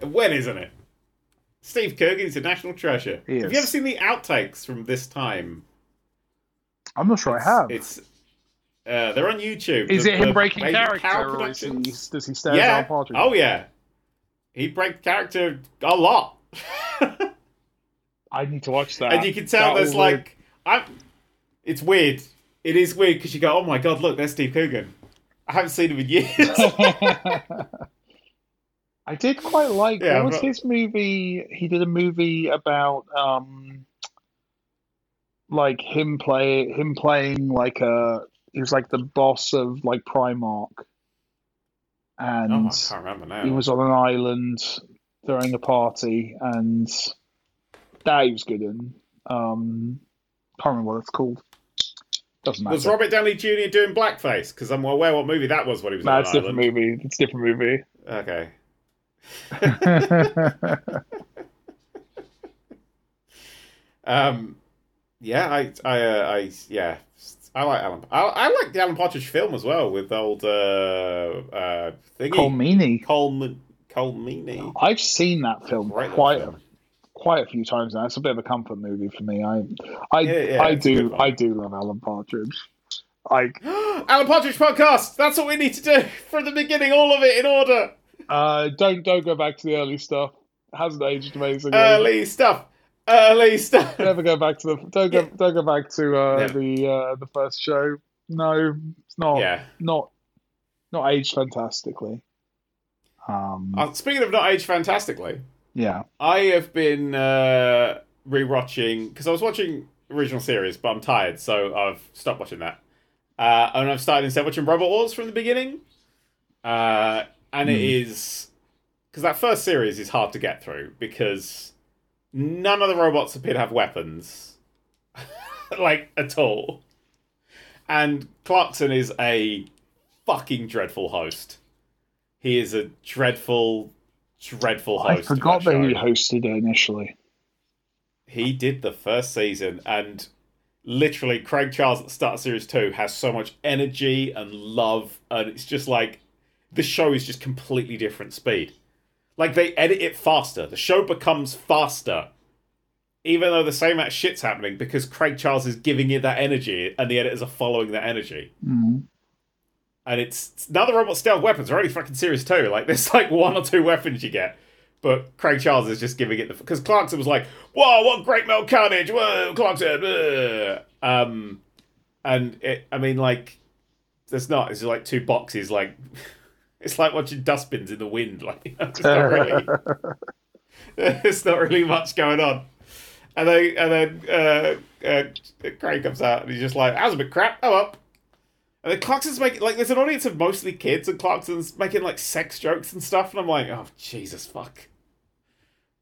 When isn't it? Steve Coogan's a national treasure. He Have is. you ever seen the outtakes from this time? I'm not sure I have. It's uh, they're on YouTube. Is The- it him breaking character, or is he, does he stay as Yeah. Alan Partridge? Oh yeah. He breaks character a lot, I need to watch that. and you can tell That there's will- like, I. It's weird. It is weird because you go, "Oh my god, look, there's Steve Coogan." I haven't seen him in years. I did quite like. Yeah, what was but- his movie? He did a movie about um, like him play him playing like a. He was like the boss of like Primark, and oh, I can't remember now. he was on an island throwing a party, and that he was good in. Um, can't remember what it's called. Doesn't matter. Was Robert Downey Jr. doing blackface? Because I'm aware what movie that was when he was no, on it's an different movie. It's a different movie. Okay. Um, yeah, I, I, uh, I, yeah, I like Alan. I, I like the Alan Partridge film as well with old uh, uh, thingy Colm Meaney. Coleman Colm Meaney. I've seen that film quite a. quite a few times now. It's a bit of a comfort movie for me. I I Yeah, yeah, I it's a good do. I do love Alan Partridge. Like Alan Partridge podcast. That's what we need to do from the beginning. All of it in order. uh don't don't go back to the early stuff. It hasn't aged amazingly. Early stuff. Early stuff. Never go back to the don't go Yeah. don't go back to uh, the uh, the first show. No, it's not Yeah. not not aged fantastically. Um, Uh, speaking of not aged fantastically, yeah. I have been uh, rewatching because I was watching original series, but I'm tired, so I've stopped watching that. Uh, and I've started instead watching Robot Wars from the beginning. Uh, and it is because that first series is hard to get through because none of the robots appear to have weapons, like at all. And Clarkson is a fucking dreadful host. He is a dreadful, dreadful host. of forgot that show. he hosted it initially. He did the first season, and literally, Craig Charles at the start of series two has so much energy and love, and it's just like the show is just completely different speed. Like they edit it faster. The show becomes faster even though the same amount of shit's happening, because Craig Charles is giving it that energy, and the editors are following that energy. Mm. And it's now the robot stealth weapons are only fucking serious too. Like there's like one or two weapons you get, but Craig Charles is just giving it the because Clarkson was like, "Whoa, what great metal carnage!" Whoa, Clarkson. uh." Um, and it, I mean, like, there's not. It's like two boxes. Like, it's like watching dustbins in the wind. Like, it's not really. There's not really much going on. And then, and then uh, uh, Craig comes out and he's just like, "That was a bit crap." Oh well. And then Clarkson's making like there's an audience of mostly kids, and Clarkson's making like sex jokes and stuff, and I'm like, "Oh Jesus fuck."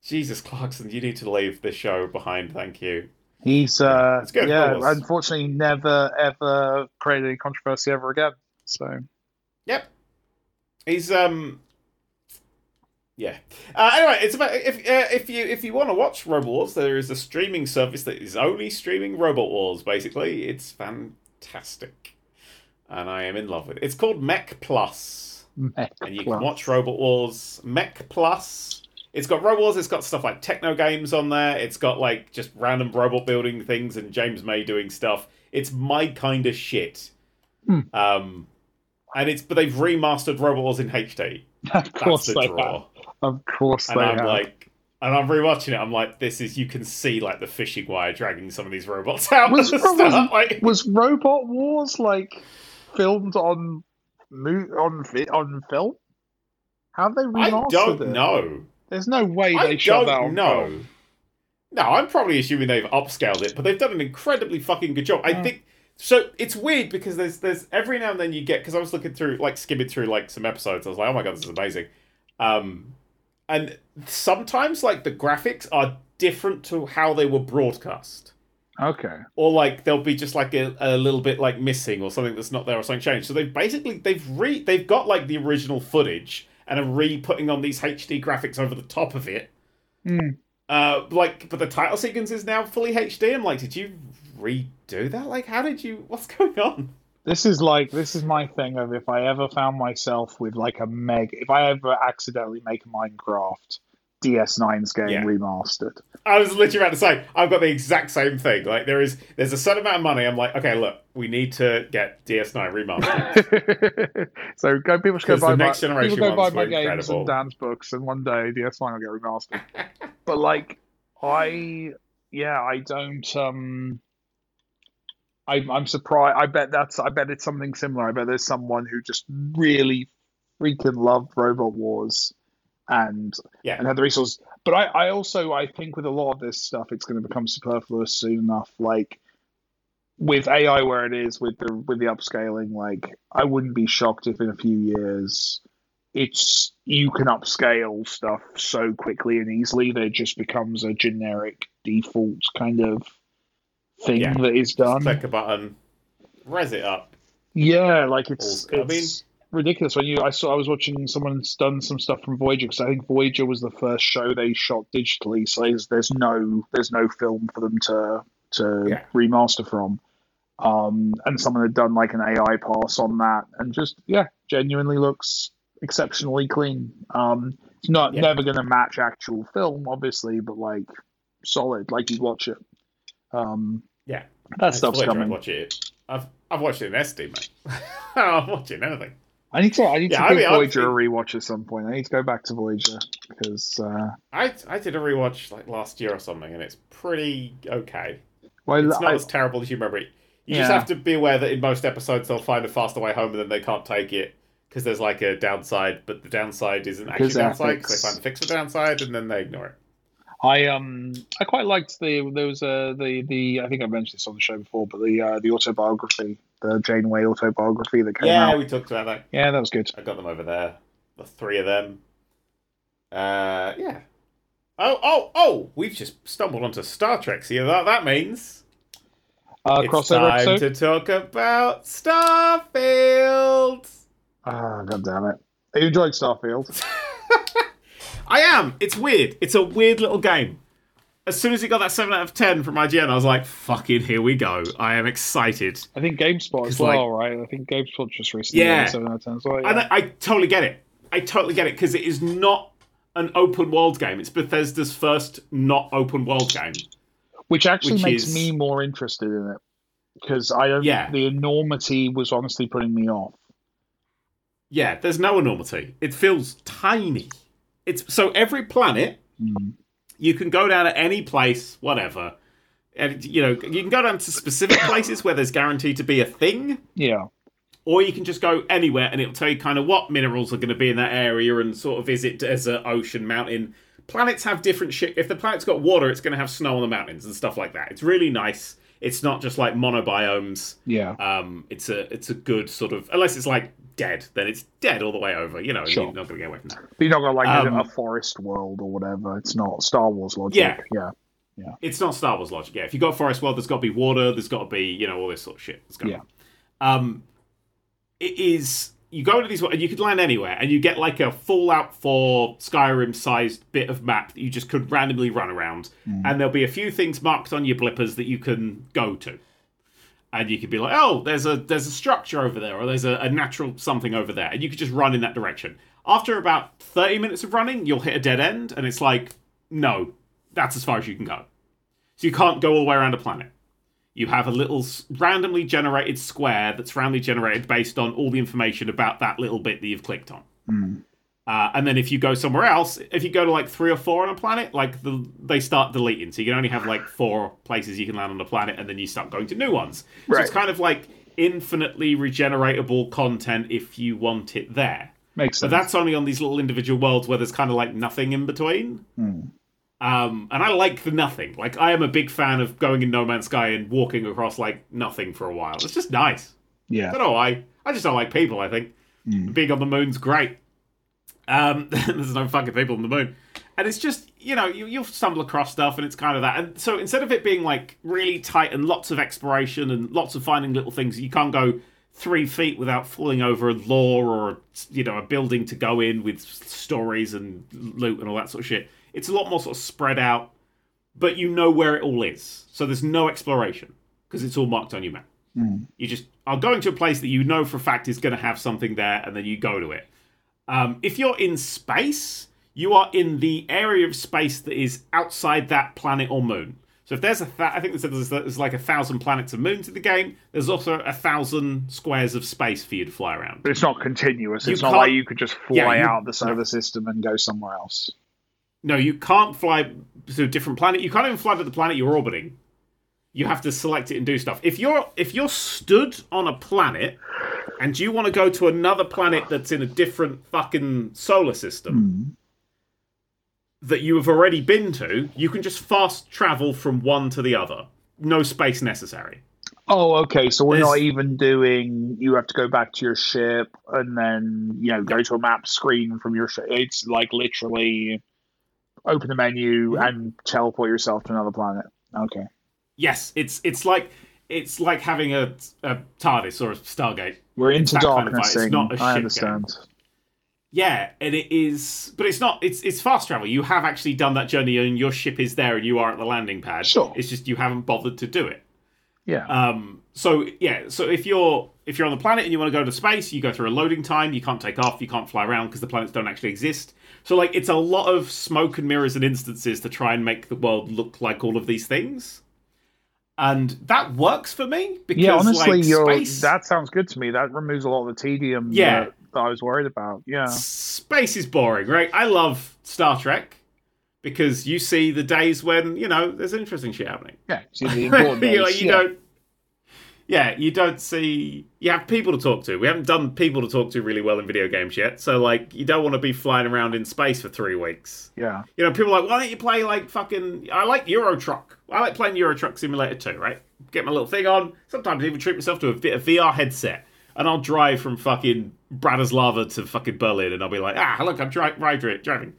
Jesus Clarkson, you need to leave this show behind. Thank you. He's uh, It's good, yeah, unfortunately, never ever created any controversy ever again. So Yep. He's um. Yeah. Uh, anyway, it's about if uh, if you if you want to watch Robot Wars, there is a streaming service that is only streaming Robot Wars. Basically, it's fantastic, and I am in love with it. It's called Mech Plus, Mech and you Plus. can watch Robot Wars Mech Plus. It's got Robot Wars. It's got stuff like techno games on there. It's got like just random robot building things and James May doing stuff. It's my kind of shit. Hmm. Um, and it's but they've remastered Robot Wars in HD. Of That's course the they draw. have. Of course And they I'm have. like, and I'm rewatching it. I'm like, this is you can see like the fishing wire dragging some of these robots out. Was- was- Like, Was Robot Wars like filmed on on on film? How have they I remastered don't it? know. There's no way I they shot that on know. film. No, I'm probably assuming they've upscaled it, but they've done an incredibly fucking good job. I Mm. think so. It's weird because there's there's every now and then you get because I was looking through like skimming through like some episodes. I was like, oh my god, this is amazing. Um, and sometimes like the graphics are different to how they were broadcast. Okay. or like there'll be just like a, a little bit like missing or something that's not there or something changed. So they've basically they've re they've got like the original footage and are re putting on these HD graphics over the top of it. Hmm. Uh, like, but the title sequence is now fully HD. I'm like, did you redo that? Like, how did you? What's going on? This is like this is my thing of if I ever found myself with like a meg if I ever accidentally make a Minecraft DS9's game Yeah. remastered. I was literally about to say I've got the exact same thing. Like, there is there's a certain amount of money. I'm like, okay, look, we need to get DS9 remastered. so go people should go buy the my next generation people go buy my games incredible. and Dan's books and one day DS9 will get remastered. but like I yeah, I don't um I I'm surprised I bet that's I bet it's something similar. I bet there's someone who just really freaking loved Robot Wars and Yeah. and had the resources. But I, I also I think with a lot of this stuff it's gonna become superfluous soon enough. Like with AI where it is with the with the upscaling, like I wouldn't be shocked if in a few years it's you can upscale stuff so quickly and easily that it just becomes a generic default kind of thing Yeah. that is done. Click a button, res it up. Yeah, like it's All- I it's ridiculous when you I saw I was watching someone's done some stuff from Voyager because I think Voyager was the first show they shot digitally, so there's, there's no there's no film for them to to Yeah. remaster from. Um, and someone had done like an AI pass on that, and just yeah, genuinely looks exceptionally clean. Um, it's not Yeah. never going to match actual film, obviously, but like solid, like you'd watch it. Um, Yeah. that It's stuff's Voyager, I'd coming. Watch it. I've I've watched it in SD, mate. I'm watching anything. I need to. I need Yeah, to I give mean, Voyager think- a rewatch at some point. I need to go back to Voyager because uh, I I did a rewatch like last year or something, and it's pretty okay. well, It's not I, as terrible as you remember it. You just have to be aware that in most episodes they'll find a faster way home, and then they can't take it because there's like a downside, but the downside isn't actually Because a downside because they find the fix for the downside, and then they ignore it. I um I quite liked the there was uh, the the I think I mentioned this on the show before, but the uh, the autobiography, the Janeway autobiography that came Yeah, out. Yeah, we talked about that. Yeah, that was good. I got them over there. The three of them. Uh, yeah. Oh, oh, oh! We've just stumbled onto Star Trek. See what that means? Uh, it's crossover time episode. to talk about Starfield. Ah, god damn it! Are you enjoyed Starfield? I am. It's weird. It's a weird little game. As soon as it got that seven out of ten from IGN, I was like, "Fucking here we go!" I am excited. I think GameSpot as well, right? I think GameSpot just recently Yeah. seven out of ten. So, yeah. And I, I totally get it. I totally get it because it is not an open world game. It's Bethesda's first not open world game. which actually Which makes is- me more interested in it because I don't. Yeah. The enormity was honestly putting me off. Yeah, there's no enormity. It feels tiny. It's so every planet Mm. You can go down at any place, whatever. And you know, you can go down to specific places where there's guaranteed to be a thing, Yeah. or you can just go anywhere and it'll tell you kind of what minerals are going to be in that area and sort of visit desert, ocean, mountain. Planets have different shit. If the planet's got water, it's going to have snow on the mountains and stuff like that. It's really nice. It's not just like monobiomes. Yeah. Um, it's a it's a good sort of unless it's like dead, then it's dead all the way over. You know, Sure. you're not going to get away from that. But you're not going to like Um, a, a forest world or whatever. It's not Star Wars logic. Yeah. Yeah. Yeah. It's not Star Wars logic. Yeah, if you've got Forest World, there's got to be water. There's got to be you know all this sort of shit. That's going Yeah. on. Um, it is you go into these and you could land anywhere, and you get like a Fallout 4 Skyrim sized bit of map that you just could randomly run around, and there'll be a few things marked on your blippers that you can go to. And you could be like, oh, there's a there's a structure over there, or there's a, a natural something over there, and you could just run in that direction. After about thirty minutes of running, you'll hit a dead end, and it's like, no, that's as far as you can go. So you can't go all the way around a planet. You have a little randomly generated square that's randomly generated based on all the information about that little bit that you've clicked on. Mm. Uh, and then if you go somewhere else, if you go to like three or four on a planet, like the, they start deleting. So you can only have like four places you can land on the planet, and then you start going to new ones. So it's kind of like infinitely regeneratable content if you want it there. Makes sense. But that's only on these little individual worlds where there's kind of like nothing in between. Hmm. Um, and I like the nothing. Like I am a big fan of going in No Man's Sky and walking across like nothing for a while. It's just nice. I yeah. don't know why. I just don't like people. I think Mm. being on the moon's great. Um, there's no fucking people on the moon, and it's just you know you, you'll stumble across stuff, and it's kind of that. And so instead of it being like really tight and lots of exploration and lots of finding little things, you can't go three feet without falling over a law or you know a building to go in with stories and loot and all that sort of shit. It's a lot more sort of spread out, but you know where it all is. So there's no exploration because it's all marked on your map. Mm. You just are going to a place that you know for a fact is going to have something there, and then you go to it. Um, if you're in space, you are in the area of space that is outside that planet or moon. So if there's a, th- I think they said there's, there's like a thousand planets and moons in the game. There's also a thousand squares of space for you to fly around. But it's not continuous. You It's not like you could just fly Yeah, out the solar system and go somewhere else. No, you can't fly to a different planet. You can't even fly to the planet you're orbiting. You have to select it and do stuff. If you're if you're stood on a planet and you want to go to another planet that's in a different fucking solar system that you have already been to, you can just fast travel from one to the other. No space necessary. Oh, okay. So we're There's- not even doing. You have to go back to your ship and then you know go to a map screen from your ship. It's like literally open the menu Mhm. and teleport yourself to another planet. Okay. Yes, it's it's like it's like having a, a TARDIS or a Stargate. We're into that kind of. It's not a I understand. Yeah, and it is, but it's not. It's it's fast travel. You have actually done that journey, and your ship is there, and you are at the landing pad. Sure. It's just you haven't bothered to do it. Yeah. Um. So yeah. So if you're if you're on the planet and you want to go to space, you go through a loading time. You can't take off. You can't fly around because the planets don't actually exist. So like, it's a lot of smoke and mirrors and instances to try and make the world look like all of these things. And that works for me because yeah. Honestly, like, you're, space, that sounds good to me. That removes a lot of the tedium. Yeah. That, that I was worried about. Yeah. space is boring, right? I love Star Trek because you see the days when you know there's interesting shit happening. Yeah. See the important you, days, like, you yeah. don't. Yeah, you don't see. You have people to talk to. We haven't done people to talk to really well in video games yet. So, like, you don't want to be flying around in space for three weeks. Yeah. You know, people are like, why don't you play like fucking? I like Euro Truck. I like playing Euro Truck Simulator too, right? Get my little thing on. Sometimes I even treat myself to a, bit of VR headset, and I'll drive from fucking Bratislava to fucking Berlin, and I'll be like, ah, look, I'm dri- dri- driving.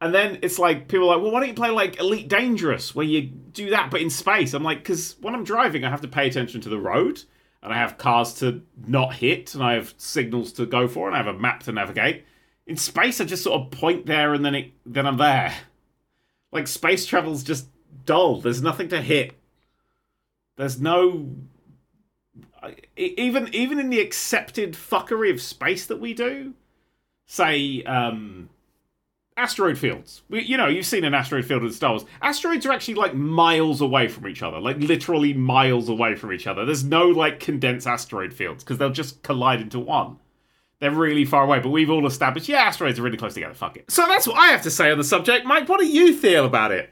And then it's like people are like, well, why don't you play like Elite Dangerous, where you do that but in space? I'm like, because when I'm driving, I have to pay attention to the road, and I have cars to not hit, and I have signals to go for, and I have a map to navigate. In space, I just sort of point there, and then it, then I'm there. Like space travel's just dull. There's nothing to hit. There's no even even in the accepted fuckery of space that we do. Say, um, asteroid fields. We, you know, you've seen an asteroid field in Star Wars. Asteroids are actually like miles away from each other, like literally miles away from each other. There's no like condensed asteroid fields because they'll just collide into one. They're really far away, but we've all established, yeah, asteroids are really close together. Fuck it. So that's what I have to say on the subject. Mike, what do you feel about it?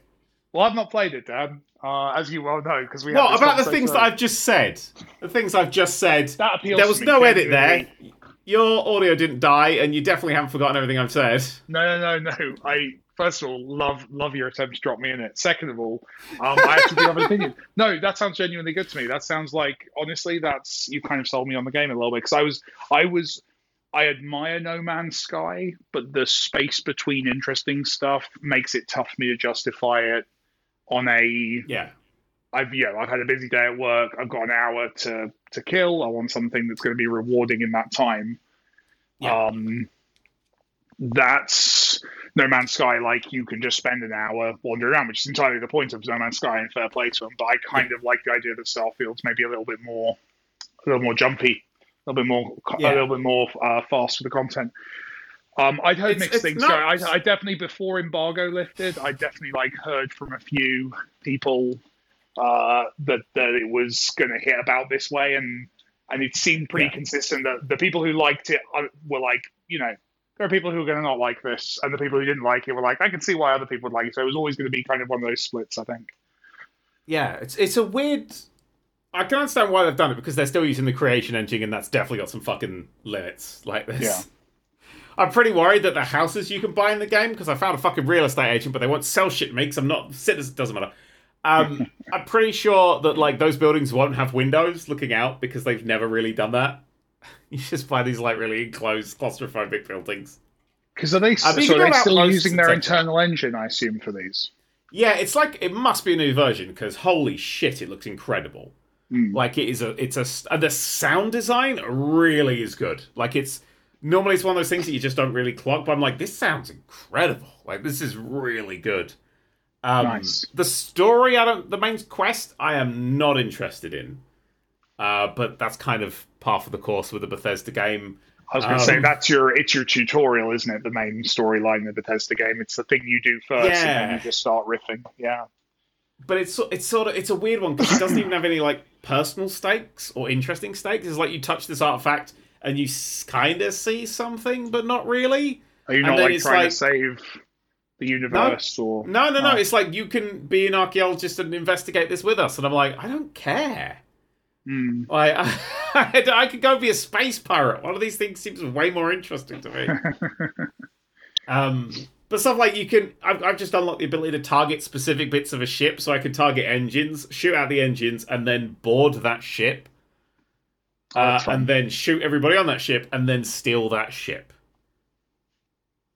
Well, I've not played it, Dan, uh, as you well know, because we. Had about the things that. I've just said? The things I've just said. That appeals there was me no edit there. genuinely. Your audio didn't die, and you definitely haven't forgotten everything I've said. No, no, no, no. I first of all love love your attempt to drop me in it. Second of all, um, I actually do have an opinion. No, that sounds genuinely good to me. That sounds like honestly, that's you kind of sold me on the game a little bit because I was I was I admire No Man's Sky, but the space between interesting stuff makes it tough for me to justify it on a Yeah. I've you know I've had a busy day at work. I've got an hour to to kill. I want something that's going to be rewarding in that time. Yeah. Um, that's No Man's Sky. Like you can just spend an hour wandering around, which is entirely the point of No Man's Sky and fair play to them. But I kind of like the idea that Starfield's maybe a little bit more, a little more jumpy, a little bit more, Yeah. a little bit more uh, fast for the content. Um, I'd heard It's- mixed it's things. not-. I, I definitely before embargo lifted, I definitely like heard from a few people uh, that that it was going to hit about this way, and and it seemed pretty Yeah. consistent that the people who liked it uh, were like, you know, there are people who are going to not like this, and the people who didn't like it were like, I can see why other people would like it. So it was always going to be kind of one of those splits, I think. Yeah, it's it's a weird. I can understand why they've done it because they're still using the creation engine, and that's definitely got some fucking limits like this. Yeah. I'm pretty worried that the houses you can buy in the game because I found a fucking real estate agent, but they won't sell shit to me because I'm not. It doesn't matter. Um, I'm pretty sure that like those buildings won't have windows looking out because they've never really done that. You just buy these like really enclosed claustrophobic buildings. Because are they, I mean, so are they still using their internal engine? I assume for these. Yeah, it's like it must be a new version because holy shit, it looks incredible. Hmm. Like it is a, it's a, and the sound design really is good. Like it's normally it's one of those things that you just don't really clock, but I'm like, this sounds incredible. Like this is really good. Um, Nice. The story, I don't. The main quest, I am not interested in. Uh, but that's kind of par for the course with the Bethesda game. I was going to say Um, that's your it's your tutorial, isn't it? The main storyline of the Bethesda game. It's the thing you do first, and then you just start riffing. Yeah. But it's it's sort of it's a weird one because it doesn't even have any like personal stakes or interesting stakes. It's like you touch this artifact and you kind of see something, but not really. Are you And not like trying like- to save the universe or No, no, no. Oh. It's like you can be an archaeologist and investigate this with us, and I'm like, I don't care. Hmm. Like, I, I could go be a space pirate. One of these things seems way more interesting to me. um, but stuff like you can, I've, I've just unlocked the ability to target specific bits of a ship, so I can target engines, shoot out the engines, and then board that ship, Oh, uh, and then shoot everybody on that ship, and then steal that ship.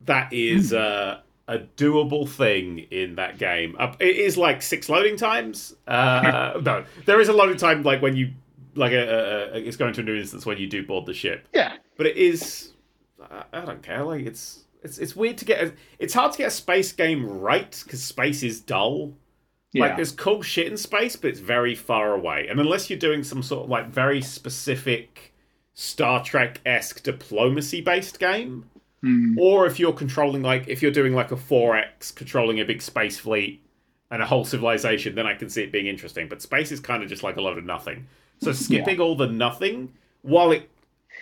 that is uh, a doable thing in that game. It is like six loading times. Uh, no, there is a loading time like when you like a, a, a it's going to a new instance when you do board the ship. Yeah. But it is, I, I don't care. Like it's it's it's weird to get. A, it's hard to get a space game right because space is dull. Yeah. Like there's cool shit in space, but it's very far away. And unless you're doing some sort of like very specific Star Trek esque diplomacy based game, Hmm. or if you're controlling like if you're doing like a 4X controlling a big space fleet and a whole civilization, then I can see it being interesting. But space is kind of just like a load of nothing. So skipping all the nothing, while it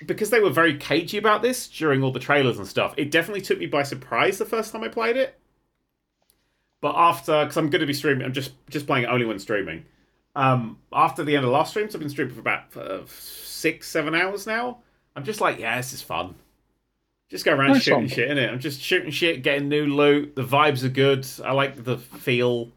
because they were very cagey about this during all the trailers and stuff, it definitely took me by surprise the first time I played it. But after, because I'm going to be streaming, I'm just just playing it only when streaming. Um, after the end of last streams, I've been streaming for about uh, six, seven hours now. I'm just like, yeah, this is fun. Just go around Nice shooting one. shit in it. I'm just shooting shit, getting new loot. The vibes are good. I like the feel.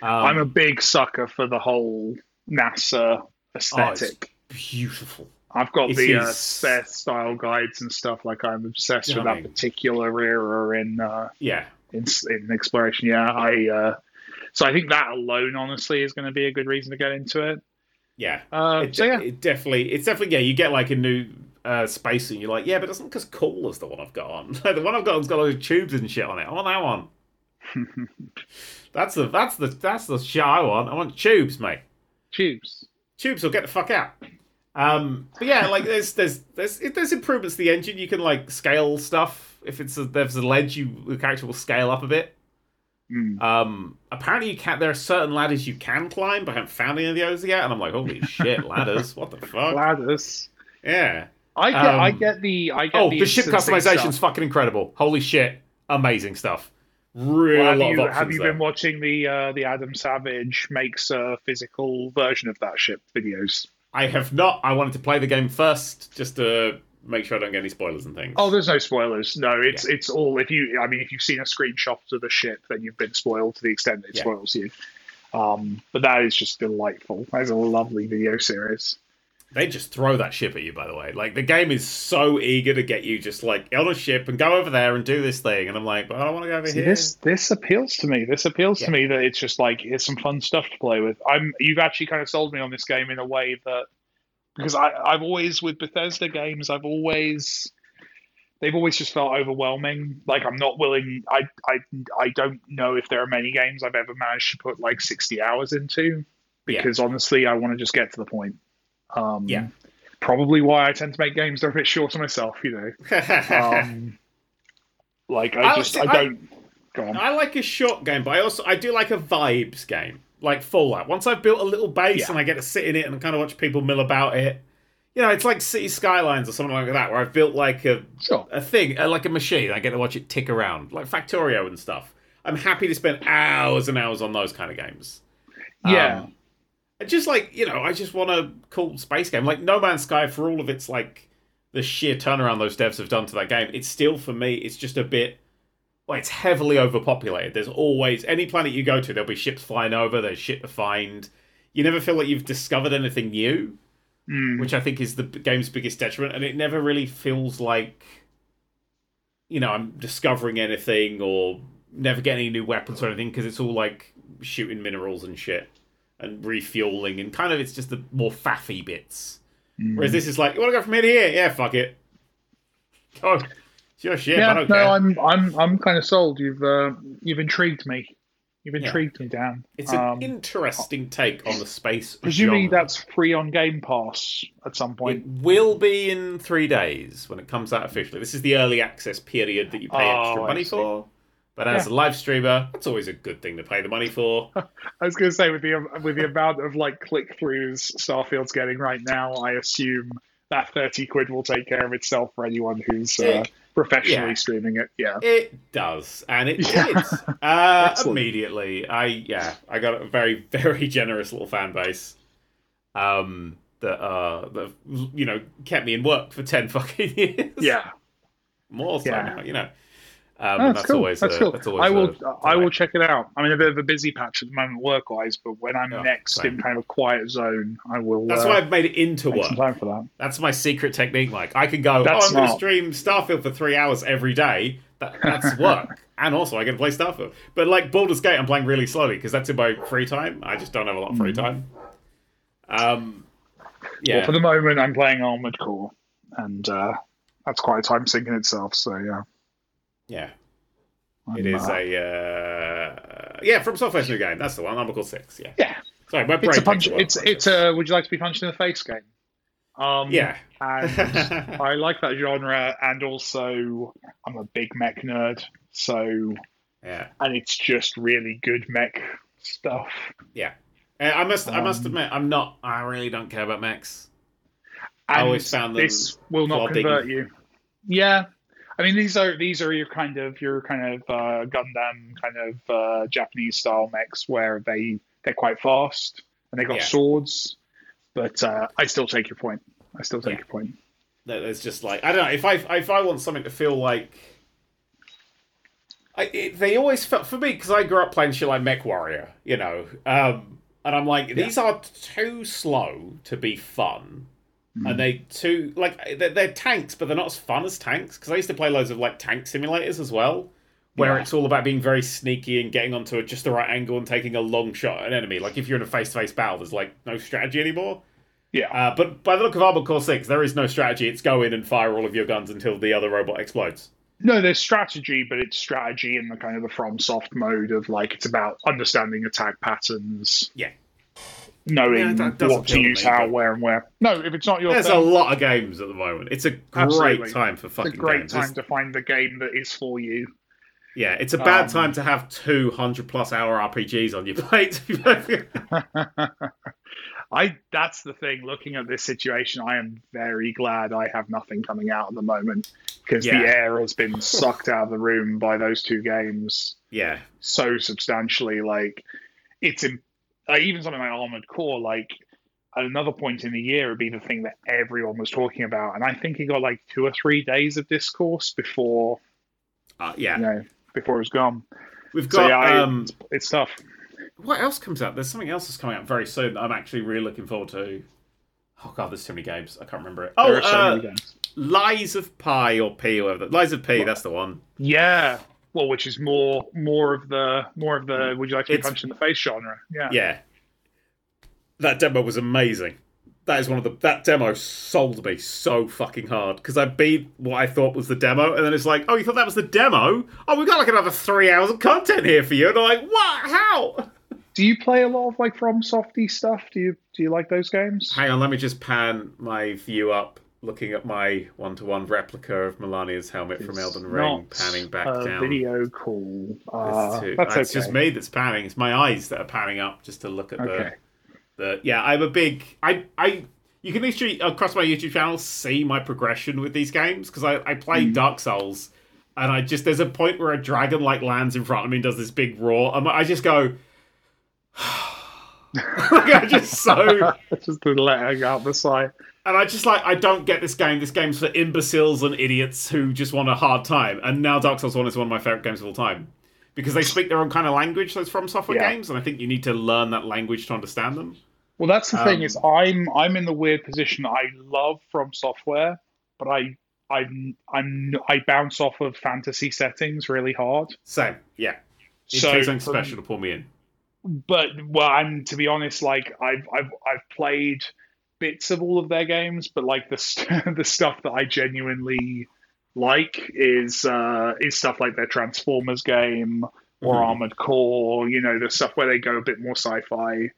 Um, I'm a big sucker for the whole NASA oh, aesthetic. beautiful. I've got it the uh, Seth style guides and stuff. Like I'm obsessed You know with I that mean? particular era in uh, Yeah, in in exploration. Yeah, I. Uh, so I think that alone, honestly, is going to be a good reason to get into it. yeah. Uh, It, so yeah, it definitely, it's definitely, yeah. You get like a new uh, space, and you're like, yeah, but it doesn't look as cool as the one I've got on. Like, the one I've got on has got all the tubes and shit on it. I want that one. that's the that's the that's the shit I want. I want tubes, mate. tubes. Tubes will get the fuck out. Um, but yeah, like there's there's there's there's improvements to the engine. You can like scale stuff If it's a, there's a ledge, you the character will scale up a bit. Mm. Um, apparently you can. There are certain ladders you can climb, but I haven't found any of those yet. And I'm like, holy shit, ladders! What the fuck? Ladders. Yeah. I get, I Um, get the, I get Oh, the, the ship customization's fucking incredible. Holy shit, amazing stuff. Really, Well, have lot you, of options have you there. been watching the uh, the Adam Savage makes a physical version of that ship videos? I have not. I wanted to play the game first, just to make sure I don't get any spoilers and things. Oh, there's no spoilers. No, it's it's all if you. I mean, if you've seen a screenshot of the ship, then you've been spoiled to the extent that it Yeah. spoils you. Um, but that is just delightful. That is a lovely video series. They just throw that ship at you, by the way. Like the game is so eager to get you just like on a ship and go over there and do this thing, and I'm like, but I don't want to go over See, here. this this appeals to me. This appeals Yeah. to me that it's just like it's some fun stuff to play with. I'm you've actually kind of sold me on this game in a way that because I I've always with Bethesda games I've always they've always just felt overwhelming. Like I'm not willing. I I I don't know if there are many games I've ever managed to put like 60 hours into Yeah. because honestly I want to just get to the point. Um, Yeah. Probably why I tend to make games that are a bit shorter myself. You know. Um, like I I- just I I- don't. I like a short game, but I also I do like a vibes game, like Fallout. Once I've built a little base Yeah. and I get to sit in it and kind of watch people mill about it, you know, it's like City Skylines or something like that, where I've built like a Sure. a thing, uh, like a machine. I get to watch it tick around, like Factorio and stuff. I'm happy to spend hours and hours on those kind of games. Yeah. Um, just like you know, I just want a cool space game, like No Man's Sky. For all of its like the sheer turnaround those devs have done to that game, it's still for me, it's just a bit. Well, it's heavily overpopulated. There's always any planet you go to, there'll be ships flying over. There's shit to find. You never feel like you've discovered anything new, Mm. which I think is the game's biggest detriment. And it never really feels like, you know, I'm discovering anything or never getting any new weapons or anything because it's all like shooting minerals and shit and refueling and kind of it's just the more faffy bits. Mm. Whereas this is like, you want to go from here to here? Yeah, fuck it. Go. It's your shit. I yeah, no, care. I'm I'm I'm kind of sold. You've uh, you've intrigued me. You've Yeah. intrigued me, Dan. It's an Um, interesting take on the space. presumably genre. that's free on Game Pass at some point. It will be in three days when it comes out officially. This is the early access period that you pay Oh, extra money for. But as a live streamer, that's always a good thing to pay the money for. I was going to say with the with the amount of like click throughs Starfield's getting right now, I assume that thirty quid will take care of itself for anyone who's uh, professionally Yeah. streaming it. Yeah. It does, and it Yeah. did. Uh, immediately, I yeah, I got a very very generous little fan base. Um, that uh, that you know kept me in work for ten fucking years. Yeah. more so Yeah. now, you know. Um, Oh, and that's, cool. always that's a, cool. That's always I will. a I will check it out. I'm in a bit of a busy patch at the moment, work-wise, but when I'm Oh, next same. in kind of a quiet zone, I will. That's uh, why I've made it into work. some time for that. That's my secret technique. Like I can go, That's oh, I'm going to stream Starfield for three hours every day. That, that's work, and also I get to play Starfield. But like Baldur's Gate, I'm playing really slowly because that's in my free time. I just don't have a lot of free time. Um, yeah, Well, for the moment, I'm playing Armored Core, and uh, that's quite a time sink in itself. So yeah, yeah. I'm, It is uh, a uh, yeah FromSoftware's new game. That's the one. Armored Core Six. Yeah. yeah. Sorry, my brain It's a punch. It's it's a. Would you like to be punched in the face game? Um, yeah. and I like that genre, and also I'm a big mech nerd, so yeah. and it's just really good mech stuff. Yeah. Uh, I must. I must Um, admit, I'm not. I really don't care about mechs. I always found them this will not plodding. convert you. Yeah, I mean these are these are your kind of your kind of uh, Gundam kind of uh, Japanese style mechs where they they're quite fast and they got Yeah. swords. But uh, I still take your point. I still take Yeah. your point. There's just like I don't know if I if I want something to feel like. I, it, they always felt for me because I grew up playing shit like MechWarrior, you know, um, and I'm like these are too slow to be fun, Mm. and they too like they're, they're tanks, but they're not as fun as tanks because I used to play loads of like tank simulators as well, where Yeah. it's all about being very sneaky and getting onto a, just the right angle and taking a long shot at an enemy. Like if you're in a face to face battle, there's like no strategy anymore. Yeah, Uh, but by the look of Armored Core 6, there is no strategy. It's go in and fire all of your guns until the other robot explodes. no, there's strategy, but it's strategy in the kind of the from soft mode of like it's about understanding attack patterns. Yeah. Knowing Yeah, what to use me, how, where, and where. No, if it's not your There's thing, a lot of games at the moment. It's a great Absolutely. time for fucking. it's a great games. time It's- to find the game that is for you. yeah, it's a bad Um, time to have 200 plus hour RPGs on your plate. to be perfectly- I that's the thing. Looking at this situation, I am very glad I have nothing coming out at the moment because Yeah. the air has been sucked out of the room by those two games yeah, so substantially. Like it's in, uh, even something like Armored Core. Like at another point in the year, it'd be the thing that everyone was talking about, and I think it got like two or three days of discourse before uh, yeah. you know before it was gone. We've So got. yeah, I- um, it's, it's tough. what else comes out? There's something else that's coming out very soon that I'm actually really looking forward to. Oh god, there's too many games. I can't remember it. Oh, There are so uh, many games. Lies of Pi or P, or whatever. Lies of P. What? That's the one. Yeah. Well, which is more more of the more of the would you like to be It's- punched in the face genre? Yeah. Yeah, that demo was amazing. That is one of the that demo sold me so fucking hard because I beat what I thought was the demo, and then it's like, oh, you thought that was the demo? Oh, we've got like another three hours of content here for you, and I'm like, what? How? Do you play a lot of like From Softy stuff? Do you do you like those games? Hang on, let me just pan my view up, looking at my one-to-one replica of Malenia's helmet from Elden Ring, panning back a down. video call. It's, Uh, too- that's it's okay. just me that's panning. It's my eyes that are panning up just to look at Okay. the the. Yeah, I'm a big. I I. You can literally across my YouTube channel see my progression with these games because I I play Mm. Dark Souls, and I just there's a point where a dragon like lands in front of me and does this big roar. and I just go. like, I just so just letting out the side. And I just like I don't get this game. This game's for imbeciles and idiots who just want a hard time. And now Dark Souls One is one of my favorite games of all time because they speak their own kind of language. Those FromSoftware Yeah. games, and I think you need to learn that language to understand them. Well, that's the thing Um, is I'm I'm in the weird position. I love From Software, but I I'm I'm I bounce off of fantasy settings really hard. Same, yeah. It So takes something special to pull me in. but well, and to be honest, like I've I've I've played bits of all of their games, but like the st- the stuff that I genuinely like is uh, is stuff like their Transformers game or Mhm. Armored Core. You know, the stuff where they go a bit more sci-fi, a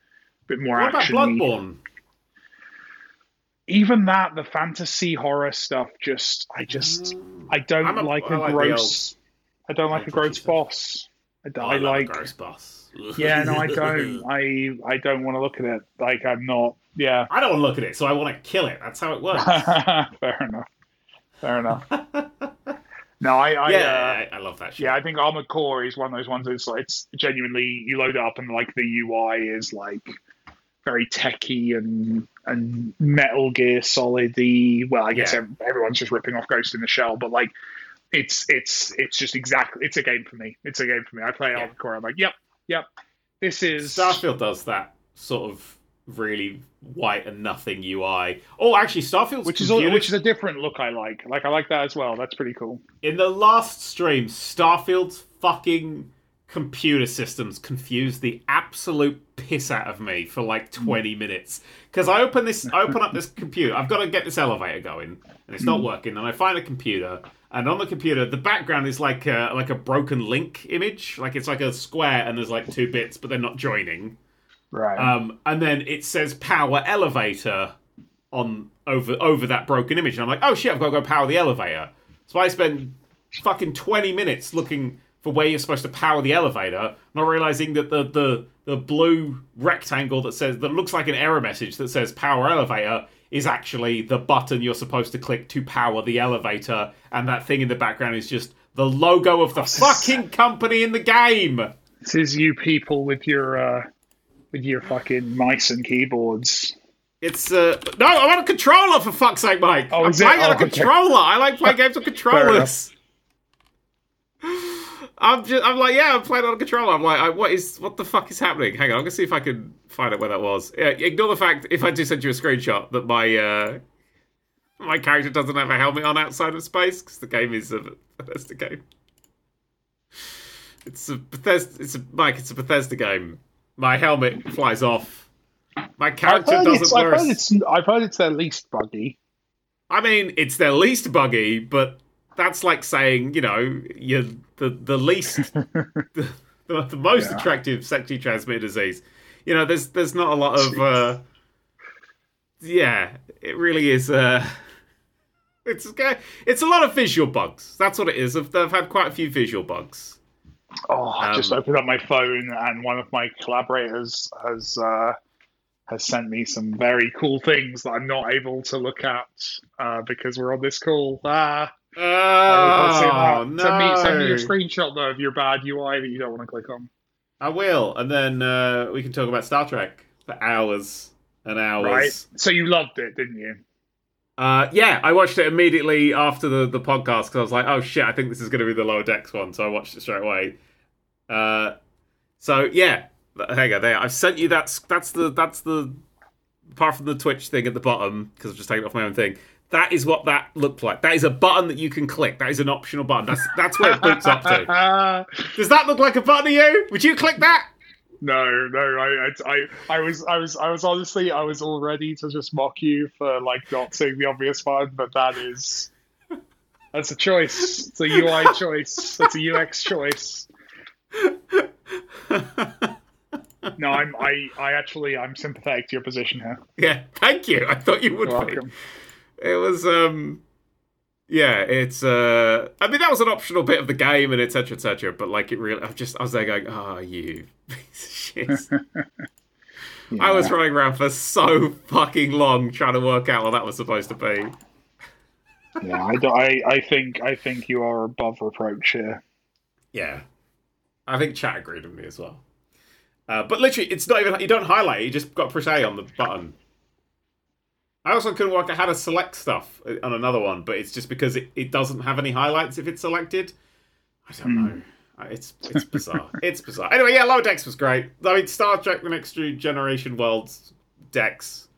bit more What about action. Bloodborne? Even that, the fantasy horror stuff, just I just I don't a- like I a like gross. I don't like a gross boss. I, Oh, I I, like a gross boss. Yeah, no, I don't. I I don't want to look at it. Like I'm not. Yeah. I don't want to look at it, so I want to kill it. That's how it works. Fair enough. Fair enough. No, I. I yeah, uh, I, love that shit. yeah, I think Armored Core is one of those ones that's like it's genuinely you load it up and like the UI is like very techy and and Metal Gear Solid. The well, I guess Yeah. everyone's just ripping off Ghost in the Shell, but like it's it's it's just exactly it's a game for me. It's a game for me. I play Yeah. Armored Core. I'm like, yep, yep. This is Starfield does that sort of really white and nothing UI. Oh, actually, Starfield's which is computer- which is a different look I like. Like I like that as well. That's pretty cool. in the last stream, Starfield's fucking computer systems confused the absolute piss out of me for like hmm. 20 minutes because I open this I open up this computer I've got to get this elevator going and it's not hmm. working and I find a computer and on the computer the background is like a, like a broken link image like it's like a square and there's like two bits but they're not joining Right. um, and then it says power elevator on over over that broken image. And I'm like, oh shit, I've got to go power the elevator. So I spend fucking 20 minutes looking for where you're supposed to power the elevator, not realizing that the the the blue rectangle that says that looks like an error message that says power elevator is actually the button you're supposed to click to power the elevator, and that thing in the background is just the logo of the fucking company in the game. This is you people with your uh, with your fucking mice and keyboards. It's uh no, I'm on a controller for fuck's sake, Mike. Oh, I'm playing on a Oh, okay. controller. I like playing games on controllers. I'm just, I'm like, yeah, I'm playing on a controller. I'm like, I, what is, what the fuck is happening? Hang on, I'm gonna see if I can find out where that was. Yeah, ignore the fact if I do send you a screenshot that my uh my character doesn't have a helmet on outside of space because the game is a Bethesda game. It's a Bethesda. It's a Mike. It's a Bethesda game. My helmet flies off. My I've character doesn't I've, wear. heard it's, I've heard it's their least buggy. I mean, it's their least buggy, but that's like saying, you know, you're the the least, the, the, the most Yeah. attractive sexually transmitted disease. You know, there's there's not a lot of. Uh, yeah, it really is. Uh, it's it's a lot of visual bugs. That's what it is. I've, I've had quite a few visual bugs. Oh, I just Um, opened up my phone and one of my collaborators has uh, has sent me some very cool things that I'm not able to look at uh, because we're on this call. Ah, I'll Oh that. no! Send me, send me a screenshot though of your bad UI that you don't want to click on. I will, and then uh, we can talk about Star Trek for hours and hours. Right. So you loved it, didn't you? Uh, yeah, I watched it immediately after the, the podcast because I was like, oh shit, I think this is going to be the lower decks one, so I watched it straight away. Uh, so yeah, hang on there. I've sent you that's that's the that's the apart from the Twitch thing at the bottom because I've just taken it off my own thing. That is what that looked like. That is a button that you can click. That is an optional button. That's that's where it boots up to. Does that look like a button to you? Would you click that? No, no, I, I, I was, I was, I was honestly, I was all ready to just mock you for like not seeing the obvious one, but that is, that's a choice. It's a UI choice. It's a UX choice. No, I'm, I, I actually, I'm sympathetic to your position here. yeah, thank you. I thought you would You're be. welcome. It was um yeah, it's uh I mean that was an optional bit of the game and etc etc, but like it really I just I was there going, Oh you shit. I was running around for so fucking long trying to work out what that was supposed to be. Yeah, I, I, I think, I think you are above reproach here. Yeah. I think chat agreed with me as well. Uh, but literally it's not even you don't highlight it, you just got push A on the button. I also couldn't work out how to select stuff on another one, but it's just because it, it doesn't have any highlights if it's selected. I don't know. Uh, It's it's bizarre. it's bizarre. Anyway, yeah, Lower Decks was great. I mean, Star Trek: The Next Generation Worlds Decks.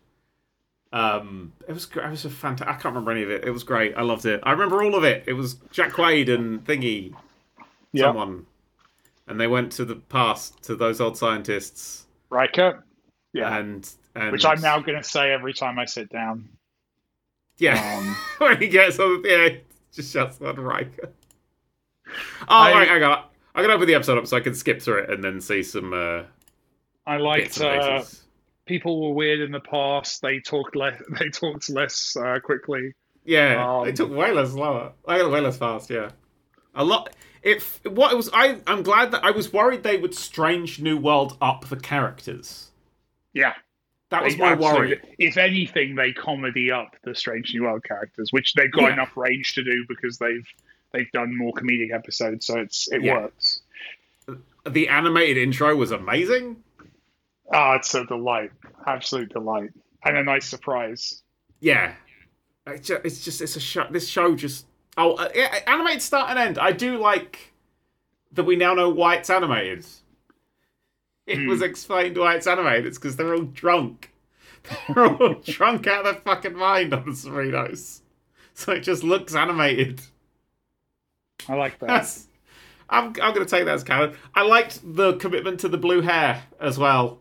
Um, it was it was a fantastic. I can't remember any of it. It was great. I loved it. I remember all of it. It was Jack Quaid and Thingy, Yeah, someone, and they went to the past to those old scientists, Riker. Yeah, and and which I'm now going to say every time I sit down. yeah. Um, when he gets on the yeah, just shouts on Riker. Oh, I- right, I got. I can open the episode up so I can skip through it and then see some uh, I liked. Uh, people were weird in the past. They talked less. They talked less uh, quickly. Yeah, um, they took way less slower, way way less fast. Yeah, a lot. If what it was, I I'm glad that I was worried they would strange new world up the characters. Yeah, That was they my absolutely- worry. If anything, they comedy up the Strange New World characters, which they've got Yeah. enough range to do because they've they've done more comedic episodes, so it's it Yeah. works. The animated intro was amazing. Ah, it's a delight, absolute delight, and a nice surprise. Yeah, it's just it's, just, it's a show. This show just oh, uh, yeah, animated start and end. I do like that we now know why it's animated. It Hmm. was explained why it's animated. It's because they're all drunk. They're all drunk out of their fucking mind on the Cerritos. So it just looks animated. I like that. That's, I'm, I'm going to take that as canon. I liked the commitment to the blue hair as well.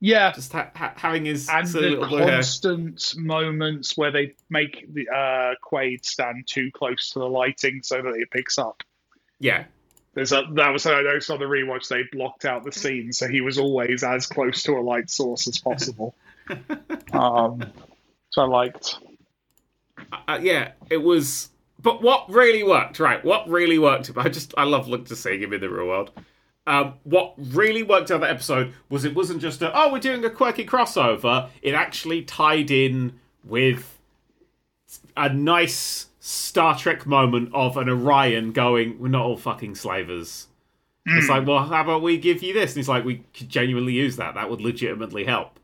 yeah, Just ha- ha- having his and the blue hair. constant moments where they make the uh, Quaid stand too close to the lighting so that it picks up. Yeah, There's a, that was I noticed on the rewatch. They blocked out the scene, so he was always as close to a light source as possible. um, so I liked. uh, yeah, it was. But what really worked, right? What really worked? I just I love look to seeing him in the real world. Um, what really worked out that episode was it wasn't just a oh we're doing a quirky crossover. It actually tied in with a nice Star Trek moment of an Orion going, "We're not all fucking slavers." It's like, well, how about we give you this? And he's like, we could genuinely use that. That would legitimately help.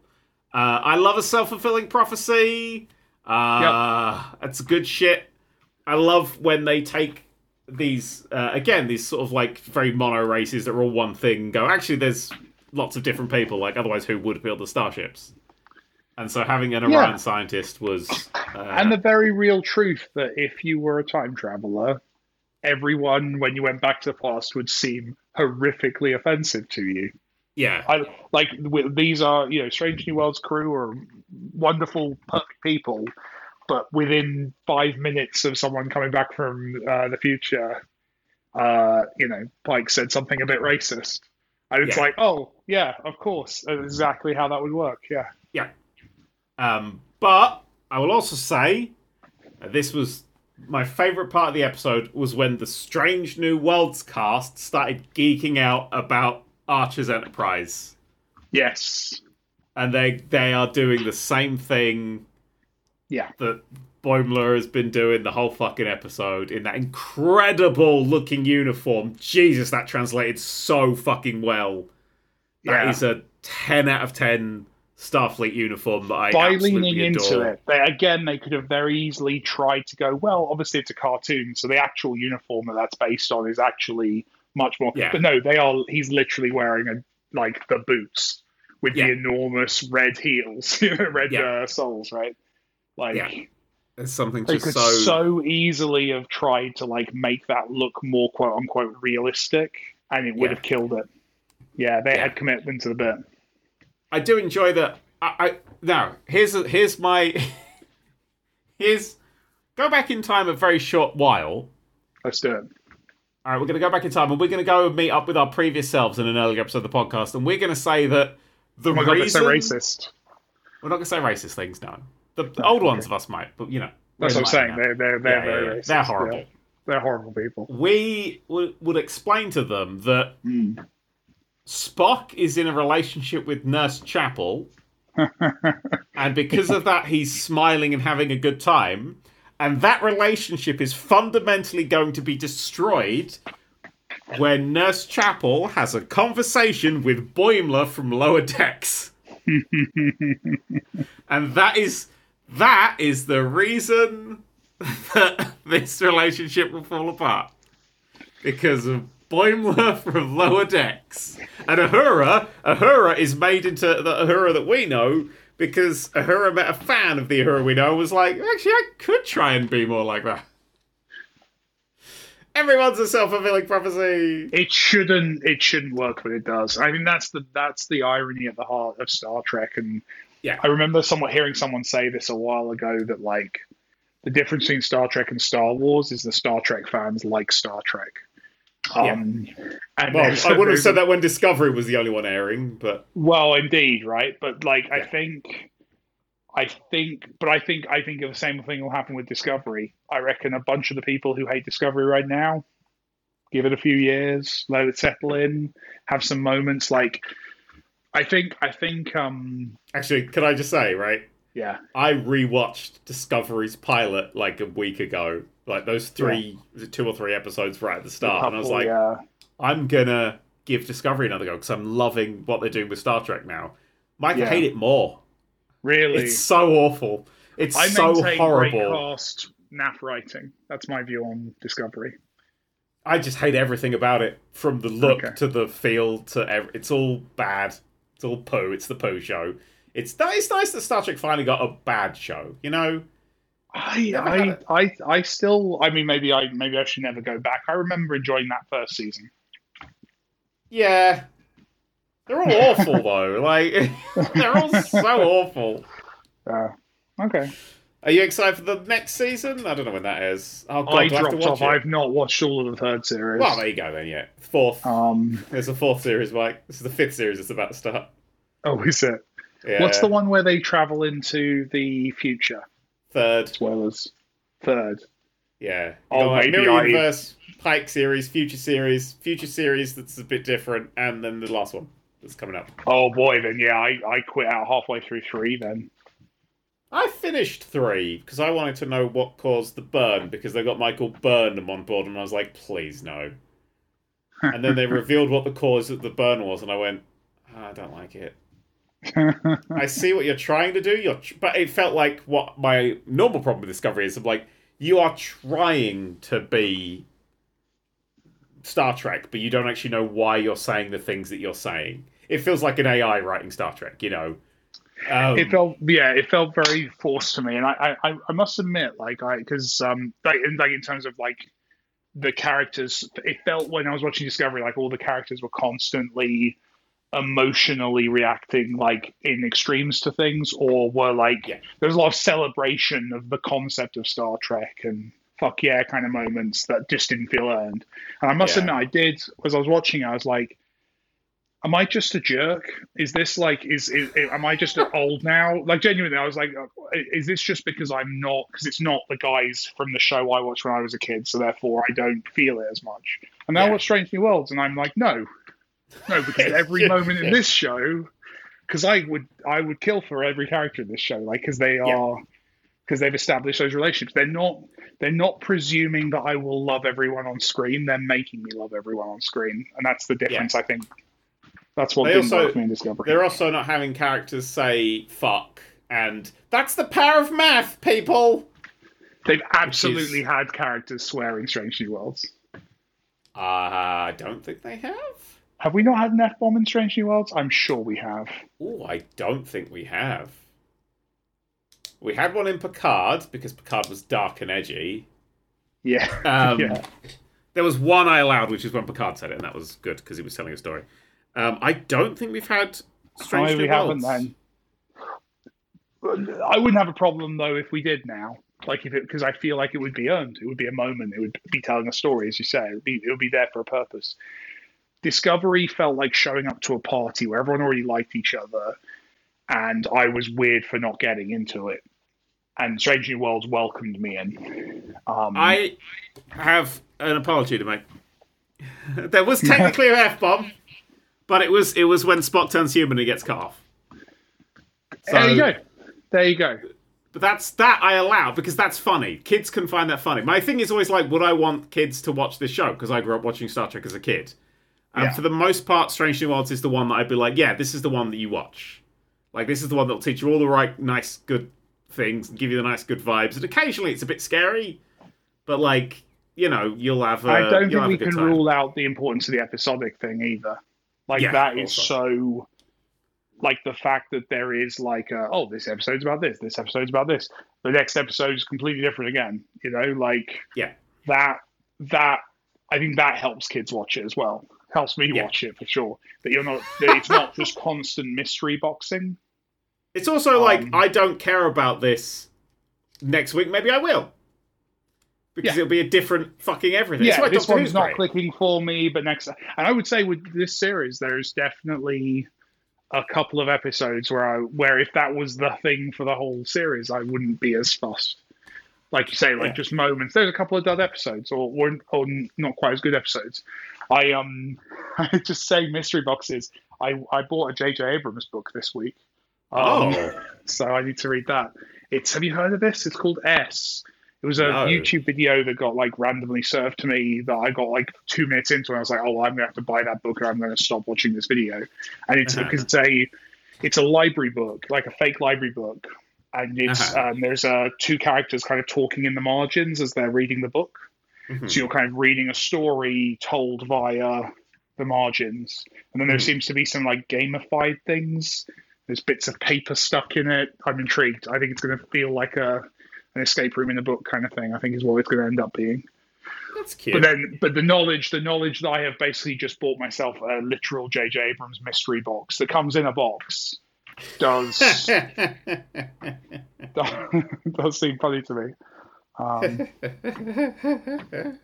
Uh, I love a self fulfilling prophecy. Uh, It's good shit. I love when they take these uh, again these sort of like very mono races that are all one thing. and Go actually, there's lots of different people. Like otherwise, who would build the starships? And so having an Yeah. Orion scientist was uh, and the very real truth that if you were a time traveler, everyone when you went back to the past would seem horrifically offensive to you. yeah I like these are you know Strange New Worlds crew are wonderful, perfect people, but within five minutes of someone coming back from uh, the future, uh, you know, Pike said something a bit racist, and it's Yeah. like, oh, yeah, of course, That's exactly how that would work. Yeah. Yeah. Um, but I will also say this was my favorite part of the episode was when the Strange New Worlds cast started geeking out about Archer's Enterprise, Yes. and they they are doing the same thing Yeah. that Boimler has been doing the whole fucking episode in that incredible looking uniform. Jesus, that translated so fucking well. That Yeah. is a ten out of ten Starfleet uniform that I By absolutely leaning into it, they, again, they could have very easily tried to go. Well, obviously, it's a cartoon, so the actual uniform that that's based on is actually much more. Yeah. But no, they are. He's literally wearing a like the boots with Yeah. the enormous red heels, red uh, soles, right? Like Yeah. It's something they just could so, so... easily have tried to like make that look more quote unquote realistic, and it would Yeah. have killed it. Yeah, they Yeah. had commitment to the bit. I do enjoy that. I, I now here's a, here's my here's go back in time a very short while. Let's do it. All right, we're going to go back in time and we're going to go and meet up with our previous selves in an earlier episode of the podcast, and we're going to say that the Oh my god, reason so racist. we're not going to say racist things. No, the old ones of us might, but you know, That's what I'm saying. They're they're they're Yeah, very yeah. They're horrible. Yeah. They're horrible people. We would, would explain to them that Hmm. Spock is in a relationship with Nurse Chapel, and because of that, he's smiling and having a good time. And that relationship is fundamentally going to be destroyed when Nurse Chapel has a conversation with Boimler from Lower Decks. and that is that is the reason that this relationship will fall apart. Because of Boimler from Lower Decks. And Uhura, Uhura is made into the Uhura that we know because Uhura met a fan of the Uhura we know and was like, actually, I could try and be more like that. Everyone's a self-fulfilling prophecy. it shouldn't it shouldn't work, but it does. I mean, that's the that's the irony at the heart of Star Trek. And Yeah. I remember somewhat hearing someone say this a while ago that like the difference between Star Trek and Star Wars is the Star Trek fans like Star Trek. Um, and Well, I wouldn't have said that when Discovery was the only one airing, but Well, indeed, right? But like, I think, I think, but I think, I think the same thing will happen with Discovery. I reckon a bunch of the people who hate Discovery right now, give it a few years, let it settle in, have some moments. Like, I think, I think, um, actually, can I just say, right? yeah, I rewatched Discovery's pilot like a week ago. Like those three, it two or three episodes right at the start, and I was like, yeah, I'm gonna give Discovery another go because I'm loving what they're doing with Star Trek now. Mike, I Yeah. hate it more. really, It's so awful. It's I so horrible. cast NAF writing. That's my view on Discovery. I just hate everything about it, from the look Okay. to the feel to ev- it's all bad. It's all poo. It's the poo show. It's it's nice that Star Trek finally got a bad show. You know, I, I. I, I still. I mean, maybe I, maybe I should never go back. I remember enjoying that first season. yeah, they're all awful though. Like they're all so awful. Uh, okay. Are you excited for the next season? I don't know when that is. Oh god, i've dropped off. I've not watched all of the third series. Well, there you go then. Yeah, fourth. um, There's a fourth series, Mike. This is the fifth series. It's about to start. oh, is it? Yeah. What's the one where they travel into the future? third? Spoilers. Third. Yeah. Oh, You got, like, maybe Mirror I- Universe, Pike series, Future series, Future series that's a bit different, and then the last one that's coming up. Oh boy, then yeah, I, I quit out halfway through three. Then I finished three because I wanted to know what caused the burn because they got Michael Burnham on board, and I was like, please no. And then they revealed what the cause of the burn was, and I went, "Ah, I don't like it. I see what you're trying to do, you're tr- but it felt like what my normal problem with Discovery is. I'm like, you are trying to be Star Trek, but you don't actually know why you're saying the things that you're saying. It feels like an AI writing Star Trek, you know. Um, it felt yeah, it felt very forced to me, and I I, I must admit, like I because um like in, like in terms of like the characters, it felt when I was watching Discovery, like all the characters were constantly emotionally reacting like in extremes to things or were like Yeah. there was a lot of celebration of the concept of Star Trek and fuck yeah kind of moments that just didn't feel earned. And I must Yeah. admit I did as I was watching I was like am I just a jerk? Is this like is, is am I just old now? Like genuinely, I was like, uh, is this just because I'm not because it's not the guys from the show I watched when I was a kid, so therefore I don't feel it as much. And now Yeah. I watch Strange New Worlds, and I'm like, no, no, because every moment in this show, because I would I would kill for every character in this show, like because they are because they've established those relationships. They're not they're not presuming that I will love everyone on screen. They're making me love everyone on screen, and that's the difference. I think that's what they also, me in Discovery. They're also not having characters say fuck and that's the power of math, people. They've absolutely had characters swearing Strange New Worlds. Uh, I don't think they have. Have we not had an F bomb in Strange New Worlds? I'm sure we have. Oh, I don't think we have. We had one in Picard because Picard was dark and edgy. Yeah. Um, yeah. There was one I allowed, which is when Picard said it, and that was good because he was telling a story. Um, I don't think we've had Strange New we haven't then? I wouldn't have a problem though if we did now. Like if it because I feel like it would be earned. It would be a moment. It would be telling a story, as you say. It would be, it would be there for a purpose. Discovery felt like showing up to a party where everyone already liked each other, and I was weird for not getting into it. And Strange New Worlds welcomed me in. Um, I have an apology to make. there was technically an F bomb, but it was it was when Spock turns human and he gets cut off. So, there you go. There you go. But that's that I allow because that's funny. Kids can find that funny. My thing is always like, would I want kids to watch this show? Because I grew up watching Star Trek as a kid. And Yeah. for the most part, Strange New Worlds is the one that I'd be like, yeah, this is the one that you watch. Like this is the one that'll teach you all the right, nice, good things, and give you the nice, good vibes. And occasionally it's a bit scary, but like you know, you'll have. A, I don't think we can time. rule out the importance of the episodic thing either. Like Yeah, that is so like the fact that there is like a, oh this episode's about this, this episode's about this. The next episode is completely different again. You know, like Yeah. that that I think that helps kids watch it as well. Helps me Yeah. watch it for sure. That you're not that it's not just constant mystery boxing. It's also like Um, I don't care about this next week. Maybe I will. Because Yeah. it'll be a different fucking everything. Yeah, this Doctor one's Who's not great. clicking for me, but next, and I would say with this series, there's definitely a couple of episodes where I, where if that was the thing for the whole series, I wouldn't be as fussed. Like you say, like Yeah. just moments. There's a couple of dud episodes, or, weren't or or not quite as good episodes. I um, I just say mystery boxes. I I bought a J.J. Abrams book this week. Um, Oh. so I need to read that. It's have you heard of this? It's called S. It was a No. YouTube video that got like randomly served to me that I got like two minutes into, and I was like, "Oh, I'm gonna have to buy that book, or I'm gonna stop watching this video." And it's Uh-huh. because it's a it's a library book, like a fake library book, and it's Uh-huh. um, there's uh, two characters kind of talking in the margins as they're reading the book. Mhm. So you're kind of reading a story told via the margins, and then there Hmm. seems to be some like gamified things. There's bits of paper stuck in it. I'm intrigued. I think it's going to feel like a an escape room in a book kind of thing. I think is what it's going to end up being. That's cute. But then, but the knowledge, the knowledge that I have basically just bought myself a literal J.J. Abrams mystery box that comes in a box does does seem funny to me. Um,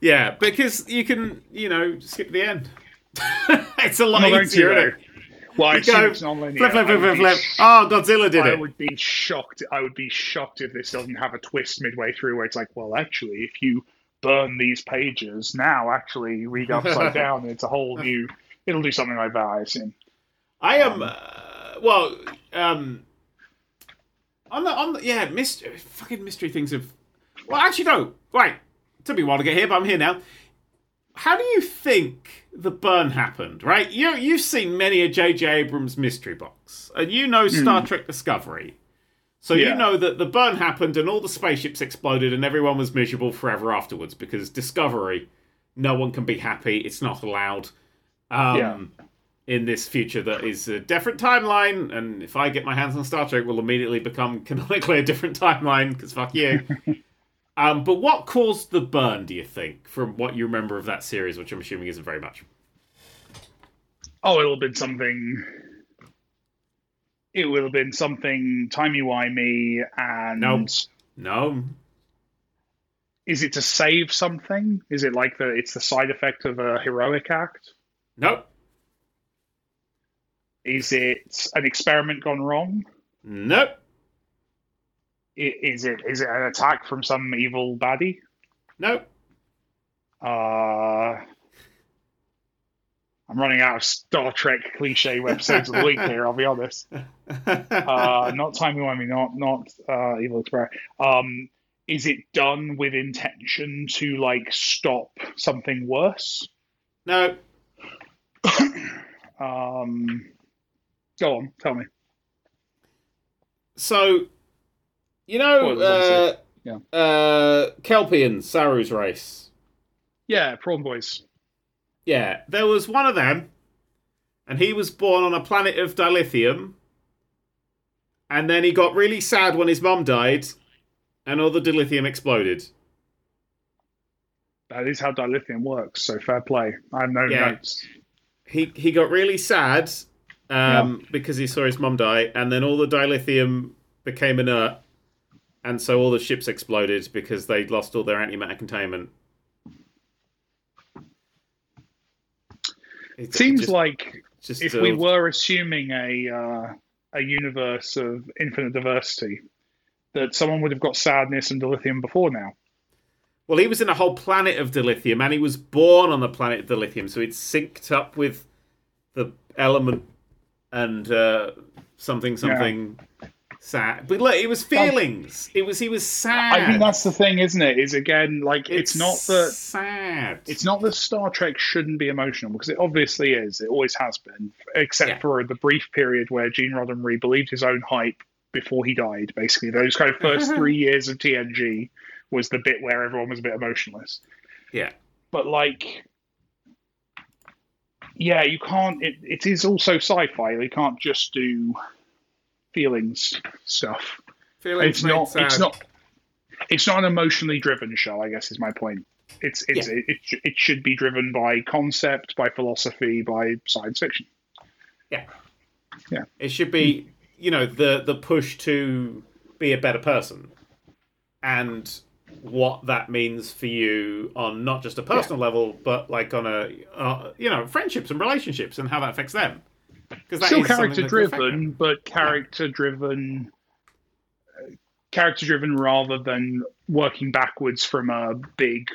yeah, because you can, you know, skip the end. it's a lot I'm not going to, easier. Though. Well, I You go, it's non-linear. Flip, flip, flip, flip, flip. sh- Oh, Godzilla did I it. would be shocked. I would be shocked if this doesn't have a twist midway through, where it's like, well, actually, if you burn these pages now, actually read upside down, it's a whole new. It'll do something like that, I assume. I am. Um, Uh, well, um, on the on the yeah, mystery, fucking mystery things have. Well, actually, no. Right, took me a while to get here, but I'm here now. How do you think the burn happened? Right, you you've seen many a J.J. Abrams mystery box, and you know Star Trek Discovery. So Yeah. you know that the burn happened and all the spaceships exploded and everyone was miserable forever afterwards because Discovery, no one can be happy. It's not allowed. Um, Yeah. In this future that is a different timeline, and if I get my hands on Star Trek, will immediately become canonically a different timeline because fuck you. um, but what caused the burn? Do you think, from what you remember of that series, which I'm assuming isn't very much? Oh, it'll have been something. It will have been something timey wimey, and No. No, is it to save something? Is it like the it's the side effect of a heroic act? nope. Is it an experiment gone wrong? Nope. Is it is it an attack from some evil baddie? No. Uh, I'm running out of Star Trek cliche episodes of the week here. I'll be honest. Uh, not timey wimey, not not uh, evil experiment. Um, is it done with intention to like stop something worse? no. Um, go on, tell me. So, you know, Spoilers, uh, Yeah. uh, Kelpians, Saru's race. Yeah, Prawn Boys. Yeah, there was one of them, and he was born on a planet of dilithium. And then he got really sad when his mum died, and all the dilithium exploded. That is how dilithium works. So fair play. I have no Yeah. notes. He he got really sad um, because he saw his mum die, and then all the dilithium became inert, and so all the ships exploded because they'd lost all their antimatter containment. It Seems just- like just if we were assuming a uh, a universe of infinite diversity, that someone would have got sadness and dilithium before now. Well, he was in a whole planet of dilithium, and he was born on the planet of dilithium, so it's synced up with the element and uh, something something sad. But look, it was feelings. It was he was sad. I think that's the thing, isn't it? Is again like it's, not that sad. it's not that Star Trek shouldn't be emotional because it obviously is. It always has been, except Yeah. for the brief period where Gene Roddenberry believed his own hype before he died. Basically, those kind of first three years of TNG was the bit where everyone was a bit emotionless. yeah. but like yeah you can't it, it is also sci-fi you can't just do feelings stuff Feelings it's not sad. it's not it's not an emotionally driven show i guess is my point it's it's Yeah. it, it, it should be driven by concept by philosophy by science fiction Yeah, yeah. It should be, you know, the the push to be a better person, and what that means for you on not just a personal level, but like on a, uh, you know, friendships and relationships and how that affects them. Because still character driven but character driven character driven rather than working backwards from a big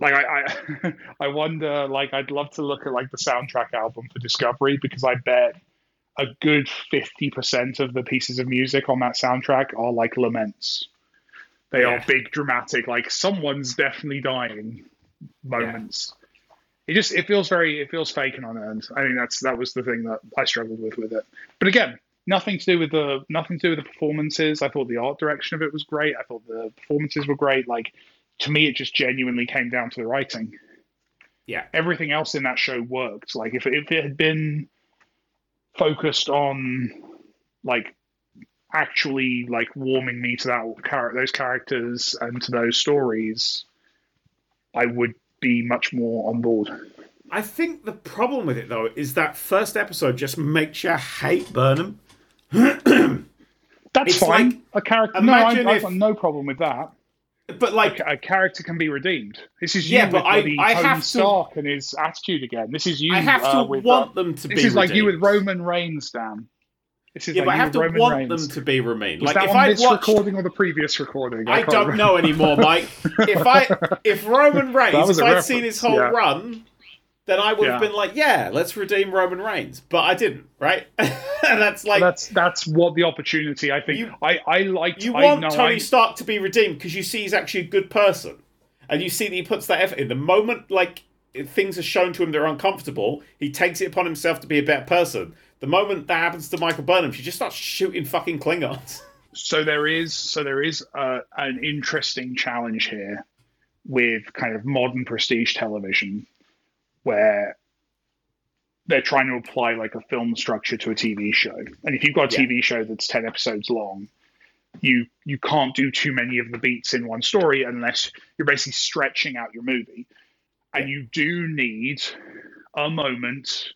like I, I I wonder like I'd love to look at like the soundtrack album for Discovery because I bet a good 50% of the pieces of music on that soundtrack are like laments. They are big dramatic like someone's definitely dying moments. It just it feels very it feels fake and unearned. I think that's that was the thing that I struggled with with it. But again, nothing to do with the nothing to do with the performances. I thought the art direction of it was great. I thought the performances were great. Like to me, it just genuinely came down to the writing. Yeah. Everything else in that show worked. Like if if it had been focused on like actually like warming me to that char- those characters and to those stories, I would be much more on board. I think the problem with it though is that first episode just makes you hate Burnham. That's It's fine. like- a character. No, I, imagine I've got no problem with that. But like, A, a character can be redeemed. This is Yeah, you but with I- bloody I Tony have to- Stark and his attitude again. This is you. I have to uh, with, want uh, them to This be. is like you with. Roman Reigns, Dan. This is Yeah, like but I you have to Roman want Reigns. them to be remain. Was Like that if on I this watched, recording or the previous recording? I can't don't remember. know anymore, Mike. If I if Roman Reigns, was if a I'd seen his whole yeah. run, then I would have Yeah. been like, yeah, let's redeem Roman Reigns. But I didn't, right? and that's like That's that's what the opportunity. I think. You- I I liked. you I want know Tony I, Stark to be redeemed because you see he's actually a good person, and you see that he puts that effort in. The moment like things are shown to him that are uncomfortable, he takes it upon himself to be a better person. The moment that happens to Michael Burnham, she just starts shooting fucking Klingons. so there is so there is uh, an interesting challenge here with kind of modern prestige television where they're trying to apply like a film structure to a TV show. And if you've got a Yeah. TV show that's 10 episodes long, you you can't do too many of the beats in one story unless you're basically stretching out your movie. And you do need a moment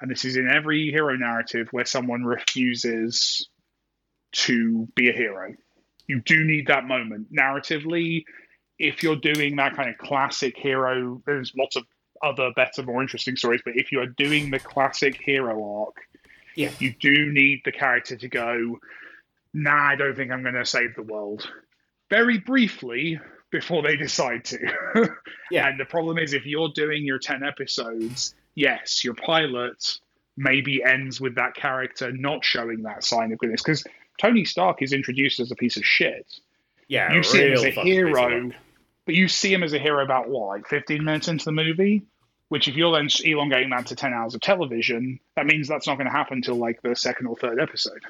and this is in every hero narrative where someone refuses to be a hero. You do need that moment. Narratively, if you're doing that kind of classic hero, there's lots of other better, more interesting stories. But if you are doing the classic hero arc, Yeah. you do need the character to go, nah, I don't think I'm going to save the world. Very briefly before they decide to. Yeah. And the problem is, if you're doing your 10 episodes, yes, your pilot maybe ends with that character not showing that sign of goodness. Because Tony Stark is introduced as a piece of shit. Yeah, You see him as a fucking piece of hero, but you see him as a hero about what, like 15 minutes into the movie? Which, if you're then elongating that to 10 hours of television, that means that's not going to happen until like the second or third episode.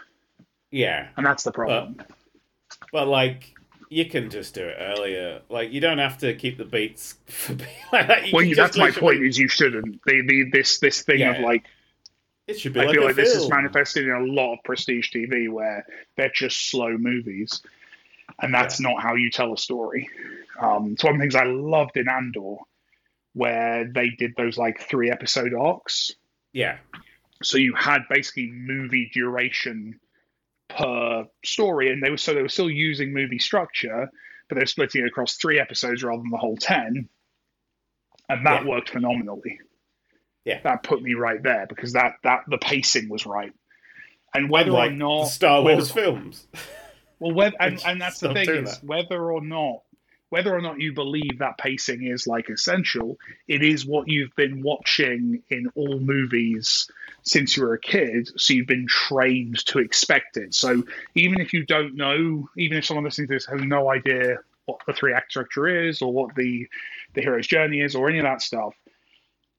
Yeah, And that's the problem. but like you can just do it earlier. Like you don't have to keep the beats for being like that. You well, that's my point. Is you shouldn't. The, the this this thing of like It should be I like feel like this is film. manifested in a lot of prestige TV where they're just slow movies, and that's not how you tell a story. Um, it's one of the things I loved in Andor, where they did those like three episode arcs. Yeah, So you had basically movie duration per story, and they were so they were still using movie structure, but they're splitting it across three episodes rather than the whole ten, and that Yeah. worked phenomenally. Yeah. that put me right there because that that the pacing was right, and whether like or not Star Wars films. well, whether, and, and that's the thing is that. whether or not whether or not you believe that pacing is like essential, it is what you've been watching in all movies since you were a kid, so you've been trained to expect it. So even if you don't know, even if someone listening to this has no idea what the three act structure is or what the the hero's journey is or any of that stuff,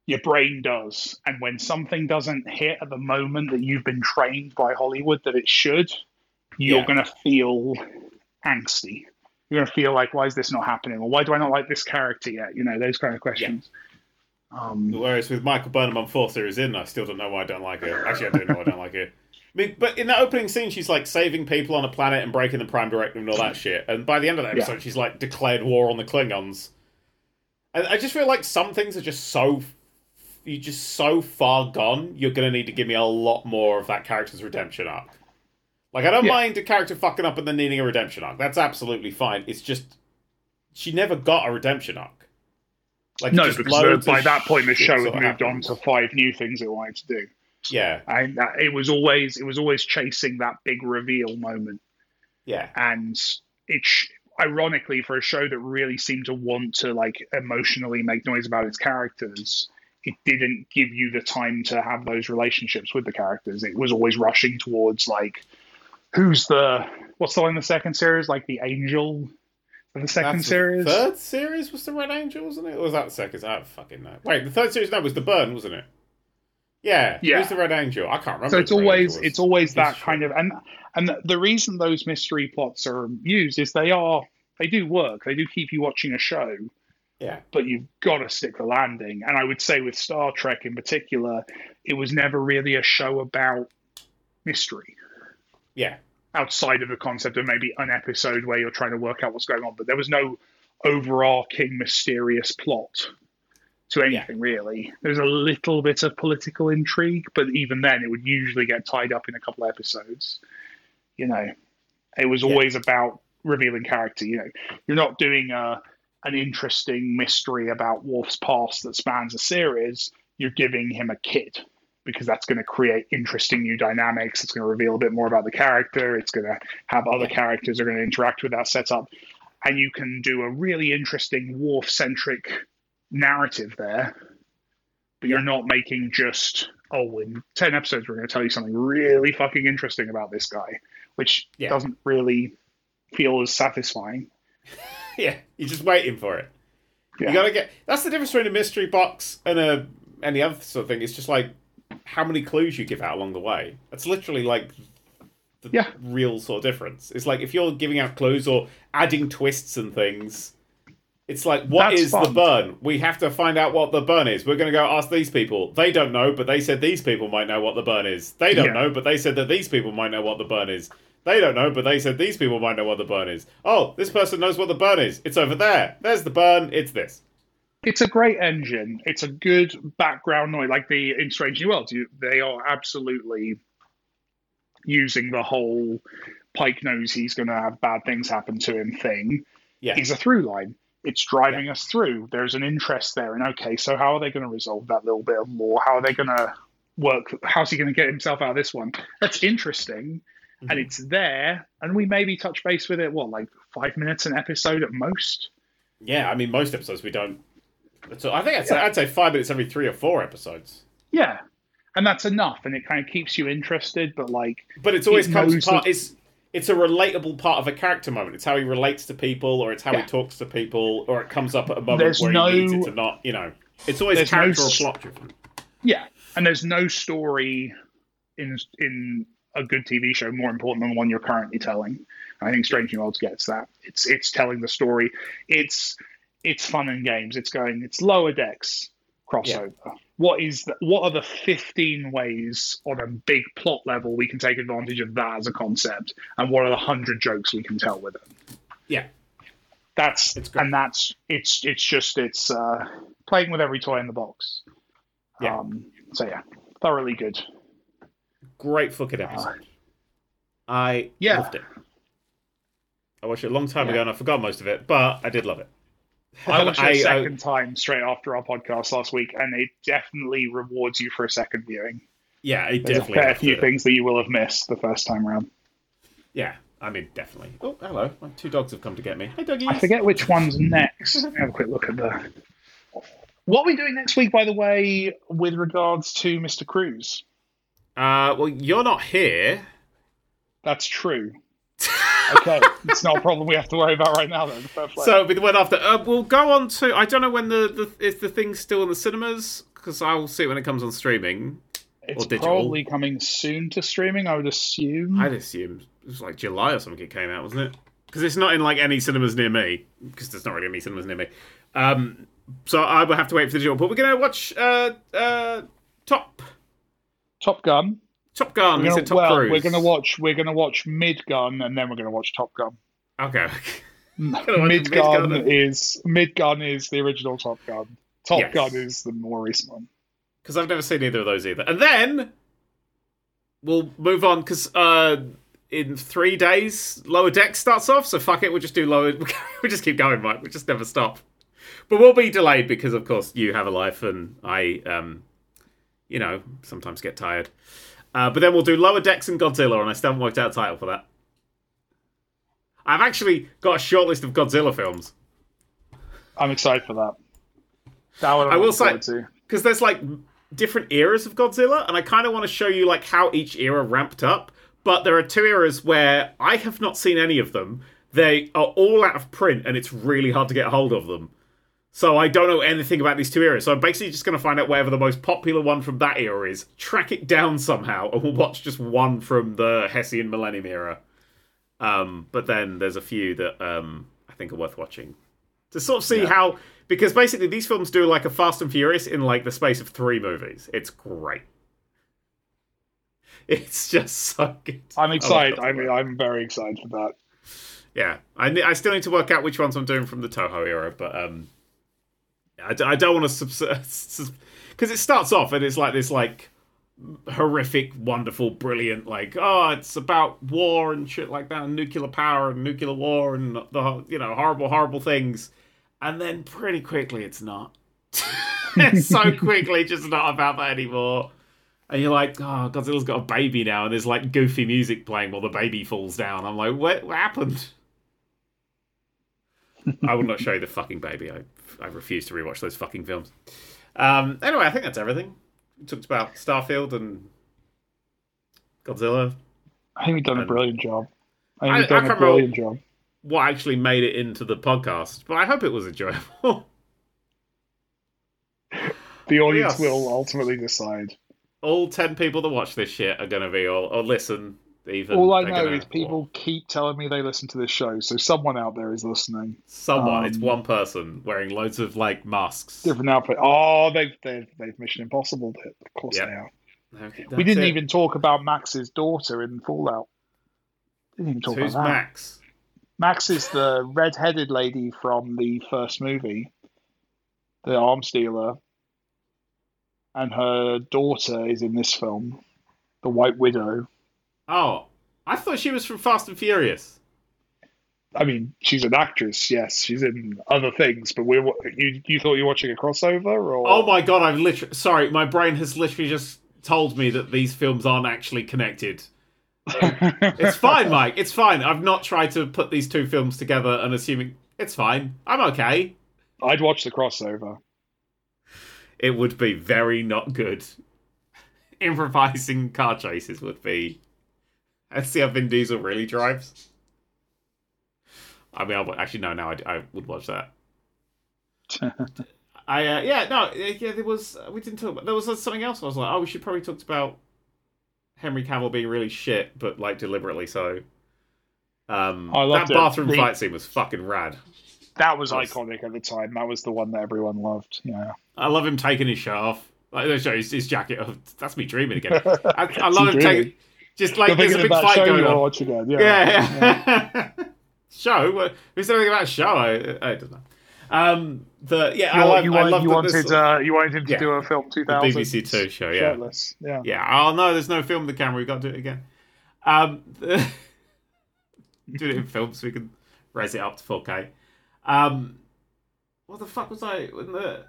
your brain does. And when something doesn't hit at the moment that you've been trained by Hollywood that it should, you're Yeah. going to feel angsty. You're going to feel like, why is this not happening? Or why do I not like this character yet? You know, those kind of questions. Um, Whereas with Michael Burnham on four series in, I still don't know why I don't like her. Actually, I do know why I don't like her. I mean, but in that opening scene, she's like saving people on a planet and breaking the Prime Directive and all that shit. And by the end of the Yeah. episode, she's like declared war on the Klingons. And I just feel like some things are just so you're just so far gone. You're gonna need to give me a lot more of that character's redemption arc. Like I don't Yeah. mind a character fucking up and then needing a redemption arc. That's absolutely fine. It's just she never got a redemption arc. Like no, just because the, by that point, the show had moved on to five new things it wanted to do. Yeah, And uh, it was always it was always chasing that big reveal moment. yeah, and it sh- ironically for a show that really seemed to want to like emotionally make noise about its characters it didn't give you the time to have those relationships with the characters it was always rushing towards like who's the what's the one in the second series like the angel of the second That's series The third series was the Red Angel, wasn't it? Or was that the second? I don't fucking know. Wait, the third series no was the Burn, wasn't it? Yeah, Yeah. Who's the Red Angel? I can't remember. so it's always it's always that History. kind of and and the, the reason those mystery plots are used is they are they do work they do keep you watching a show yeah, but you've got to stick the landing. And I would say with Star Trek in particular, it was never really a show about mystery yeah, outside of the concept of maybe an episode where you're trying to work out what's going on. But there was no overarching mysterious plot to anything really. There's a little bit of political intrigue, but even then, it would usually get tied up in a couple of episodes. You know, it was Yeah. always about revealing character. You know, you're not doing a an interesting mystery about Worf's past that spans a series. You're giving him a kid because that's going to create interesting new dynamics. It's going to reveal a bit more about the character. It's going to have other characters that are going to interact with that setup, and you can do a really interesting Worf centric narrative there. But you're not making just oh, in ten episodes we're going to tell you something really fucking interesting about this guy, which Yeah. doesn't really feel as satisfying. yeah. You're just waiting for it. Yeah. You gotta get. That's the difference between a mystery box and a any other sort of thing. It's just like how many clues you give out along the way. That's literally like the Yeah. real sort of difference. It's like if you're giving out clues or adding twists and things. It's like, what That's is the burn? We have to find out what the burn is. We're going to go ask these people. They don't know, but they said these people might know what the burn is. They don't Yeah. know, but they said that these people might know what the burn is. They don't know, but they said these people might know what the burn is. Oh, this person knows what the burn is. It's over there. There's the burn. It's this. It's a great engine. It's a good background noise, like the in Strange New Worlds. You, they are absolutely using the whole Pike knows he's going to have bad things happen to him thing. Yeah. Is a through line. it's driving us through. There's an interest there, and okay, so how are they going to resolve that little bit of lore? How are they going to work? How's he going to get himself out of this one? That's interesting, Mhm. and it's there, and we maybe touch base with it. What, like five minutes an episode at most? Yeah, I mean, most episodes we don't. So I think I'd say, I'd say five minutes every three or four episodes. Yeah, and that's enough, and it kind of keeps you interested. But like, But it's always It comes part. that- It's it's a relatable part of a character moment. It's how he relates to people, or it's how Yeah. he talks to people, or it comes up at a moment There's where no- he needs it to not. You know, it's always There's no character s- or plot driven. Yeah, and there's no story in in a good TV show more important than the one you're currently telling. I think Strange New Worlds gets that. It's it's telling the story. It's it's fun and games. It's going. It's lower decks crossover. What is the, what are the 15 ways on a big plot level we can take advantage of that as a concept, and what are the hundred jokes we can tell with it? Yeah, That's It's great. and that's it's it's just it's uh, playing with every toy in the box. Yeah. Um, so yeah, thoroughly good. great fucking episode. I Yeah. loved it. I watched it a long time Yeah. ago and I forgot most of it, but I did love it. I watched it a I- second time straight after our podcast last week, and it definitely rewards you for a second viewing. yeah, it There's definitely. a fair few to- things that you will have missed the first time around. Yeah, I mean, definitely. Oh, hello. My two dogs have come to get me. Hey, doggies. I forget which one's next. Let me have a quick look at the. What are we doing next week, by the way, with regards to Mr. Cruise? Uh, well, you're not here. That's true. Okay, it's not a problem we have to worry about right now. Then, So it'll be the one after. Uh, we'll go on to. I don't know when the, the is the thing still in the cinemas because I'll see it when it comes on streaming. it's or digital. probably coming soon to streaming. I would assume. I'd assume it was like July or something. It came out, wasn't it? Because it's not in like any cinemas near me. Because there's not really any cinemas near me. Um, so I will have to wait for the digital. But we're gonna watch uh, uh, Top Top Gun. Top Gun. Gonna, Top well, Cruise. we're gonna watch. We're gonna watch Mid Gun, and then we're gonna watch Top Gun. Okay. watch Mid Gun Mid-Gun. is Mid Gun is the original Top Gun. Top Yes. Gun is the more recent one. because I've never seen either of those either. And then we'll move on because uh, in three days, Lower Deck starts off. So fuck it, we'll just do Lower. we just keep going, Mike. We just never stop. But we'll be delayed because, of course, you have a life, and I, um, you know, sometimes get tired. Uh, but then we'll do Lower Decks and Godzilla, and I still haven't worked out a title for that. I've actually got a short list of Godzilla films. I'm excited for that. That I will say- because there's like different eras of Godzilla, and I kind of want to show you like how each era ramped up. But there are two eras where I have not seen any of them. They are all out of print, and it's really hard to get a hold of them. So I don't know anything about these two eras. So I'm basically just going to find out whatever the most popular one from that era is, track it down somehow, and we'll watch just one from the Heisei Millennium era. Um, but then there's a few that um, I think are worth watching to sort of see Yeah. how because basically these films do like a Fast and Furious in like the space of three movies. It's great. It's just so good. I'm excited. I mean, I'm very excited for that. Yeah, I, I still need to work out which ones I'm doing from the Toho era, but um, I, d- I don't want to because it starts off and it's like this like horrific, wonderful, brilliant like oh it's about war and shit like that, and nuclear power and nuclear war and the you know horrible, horrible things, and then pretty quickly it's not. it's so quickly just not about that anymore. And you're like, oh, Godzilla's got a baby now, and there's like goofy music playing while the baby falls down. I'm like, what, what happened? I will not show you the fucking baby. I, I refuse to rewatch those fucking films. Um, anyway, I think that's everything. We talked about Starfield and Godzilla. I think we've done a brilliant job. I think we've done a brilliant job. What actually made it into the podcast, but I hope it was enjoyable. The audience Yes. will ultimately decide. all ten people that watch this shit are going to be, all or listen, even. All I know is people keep telling me they listen to this show, so someone out there is listening. Someone, it's um, one person wearing loads of like masks. Different outfit. Oh, they've they've, they've Mission Impossible. Of course Yep. they are. Okay, we didn't it. even talk about Max's daughter in Fallout. Didn't even talk Who's about that. Max? Max is the red-headed lady from the first movie, the arms dealer, and her daughter is in this film, the White Widow. Oh, I thought she was from Fast and Furious. I mean, she's an actress. Yes, she's in other things. But we're you. You thought you were watching a crossover, or Oh my god! I've literally sorry, my brain has literally just told me that these films aren't actually connected. It's fine, Mike. It's fine. I've not tried to put these two films together and assuming it's fine. I'm okay. I'd watch the crossover. It would be very not good. Improvising car chases would be. Let's see how Vin Diesel really drives. I mean, I would, actually no, no, I, I would watch that. I uh, yeah no yeah there was we didn't talk about there was something else I was like oh we should probably talk about Henry Cavill being really shit but like deliberately so. Um, I that loved it. bathroom The- fight scene was fucking rad. That was Yes. iconic at the time. That was the one that everyone loved. Yeah. I love him taking his shirt off. Like show his, his jacket. Oh, that's me dreaming again. I, I love him dreaming? taking just like there's a big fight going you want to on. watch again. Yeah. Yeah, yeah. show. What- Who's anything about show? I, I don't know. Um, the yeah, I You, love. you, I love you wanted this- uh, you wanted him to Yeah. do a film the 2000 BBC Two show. Yeah, shirtless. Yeah. yeah. Oh no, there's no film on the camera. We've got to do it again. Um, do it in film so we can raise it up to 4K. Um, what the fuck was I? The,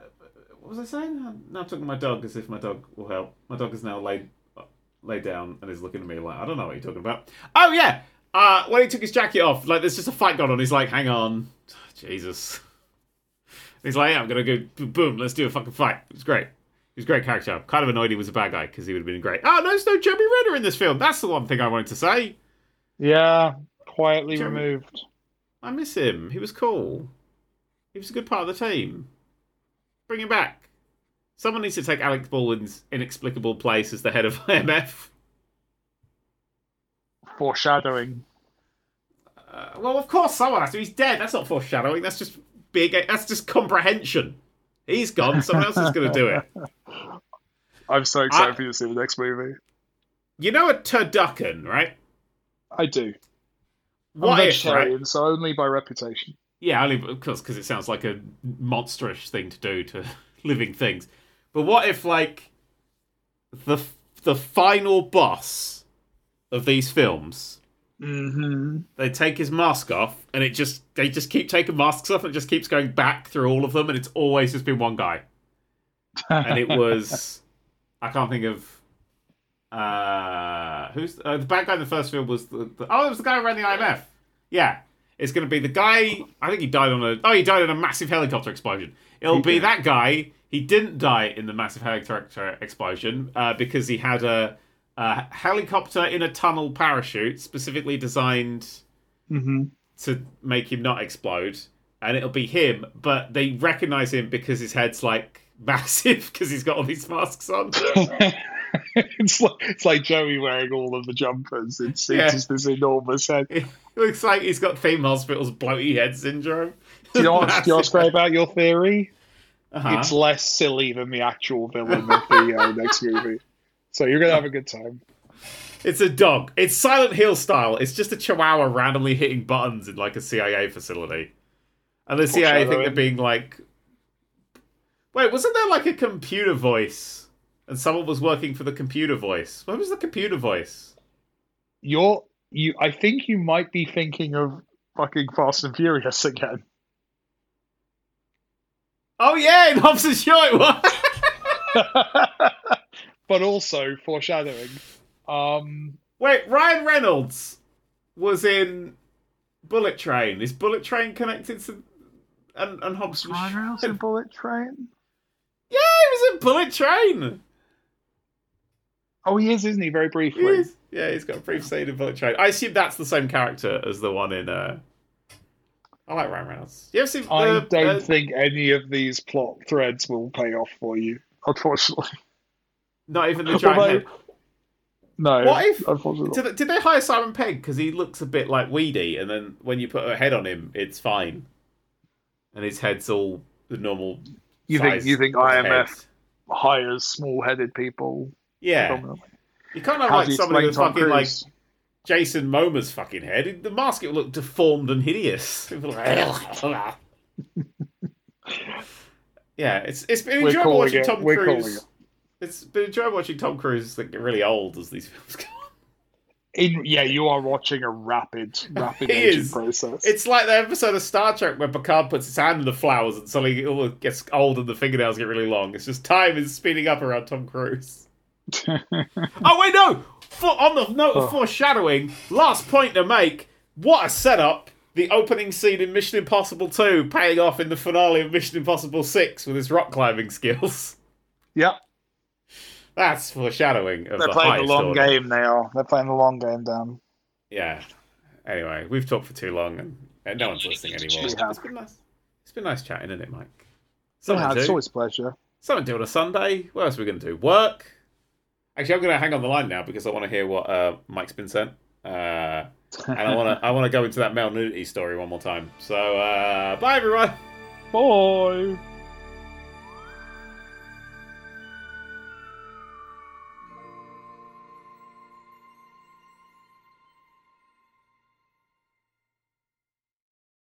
what was I saying? I'm now talking to my dog as if my dog will help. My dog is now laid laid down and is looking at me like I don't know what you're talking about. Oh yeah, uh, when he took his jacket off, like there's just a fight going on. He's like, hang on, Jesus. He's like, yeah, I'm gonna go boom, let's do a fucking fight. It was great. He was a great character. I'm kind of annoyed he was a bad guy because he would have been great. Oh, no, there's no Jeremy Renner in this film. That's the one thing I wanted to say. Yeah. Quietly Jeremy- removed. I miss him. He was cool. He was a good part of the team. Bring him back. Someone needs to take Alec Baldwin's inexplicable place as the head of IMF. Foreshadowing. Uh, well, of course, someone has to. He's dead. That's not foreshadowing. That's just big. That's just comprehension. He's gone. Someone else is going to do it. I'm so excited I- for you to see the next movie. You know a turducken, right? I do. I'm What a if, right? so only by reputation. Yeah, only because because it sounds like a monstrous thing to do to living things. But what if like the the final boss of these films, Mm-hmm. they take his mask off, and it just they just keep taking masks off, and it just keeps going back through all of them, and it's always just been one guy, and it was I can't think of. Uh, who's uh, the bad guy in the first film was the, the oh it was the guy who ran the IMF. Yeah, it's going to be the guy. I think he died on a. Oh, he died in a massive helicopter explosion. It'll be Yeah. that guy. He didn't die in the massive helicopter explosion uh, because he had a, a helicopter in a tunnel parachute specifically designed hmm to make him not explode. And it'll be him, but they recognize him because his head's like massive because he's got all these masks on. it's like it's like Joey wearing all of the jumpers. It's, Yeah. it's just this enormous head. It looks like he's got Theme Hospital's bloaty head syndrome. Do you know what's, do you know what's great about your theory? Uh-huh. It's less silly than the actual villain of the uh, next movie. So you're gonna have a good time. It's a dog. It's Silent Hill style. It's just a chihuahua randomly hitting buttons in like a CIA facility. And the CIA think they're being like. Wait, wasn't there like a computer voice? And someone was working for the computer voice. What was the computer voice? You're you. I think you might be thinking of fucking Fast and Furious again. Oh yeah, in Hobbs and Shaw it was. but also foreshadowing. Um, Wait, Ryan Reynolds was in Bullet Train. Is Bullet Train connected to and, and Hobbs and Ryan Reynolds in Bullet Train. Yeah, he was in Bullet Train. Oh, he is, isn't he? Very He briefly. is. Yeah, he's got a brief scene in Bullet Train. I assume that's the same character as the one in. uh I like Ryan Reynolds. You ever seen? I uh, don't uh, think any of these plot threads will pay off for you, unfortunately. not even the giant Although- head. No, What if- unfortunately. Did, did they hire Simon Pegg because he looks a bit like Weedy, and then when you put a head on him, it's fine, and his head's all the normal. You think you think of IMF head. hires small-headed people? Yeah, you can't have How like somebody explain with Tom fucking like Cruise? Jason Momoa's fucking head. The mask it looked deformed and hideous. It would look- yeah, it's it's been enjoyable watching it. Tom We're Cruise. it. It's been enjoyable watching Tom Cruise like get really old as these films go. In yeah, you are watching a rapid, rapid aging process. It's like the episode of Star Trek where Picard puts his hand in the flowers and suddenly it all gets old and the fingernails get really long. It's just time is speeding up around Tom Cruise. Oh wait, no! For, on the note of Oh. foreshadowing, last point to make: what a setup! The opening scene in Mission Impossible 2 paying off in the finale of Mission Impossible 6 with his rock climbing skills. yep, That's foreshadowing of they're the playing the long order. game now. They're playing the long game, Dan. Yeah. Anyway, we've talked for too long and, and no one's listening anymore. We. It's been nice. It's been nice chatting, isn't it, Mike? Yeah, it's to, always a pleasure. something to do on a Sunday. What else are we going to do? Work. Actually, I'm going to hang on the line now because I want to hear what uh, Mike's been sent. Uh, and I want to I want to go into that male nudity story one more time. So, uh, bye everyone. Bye.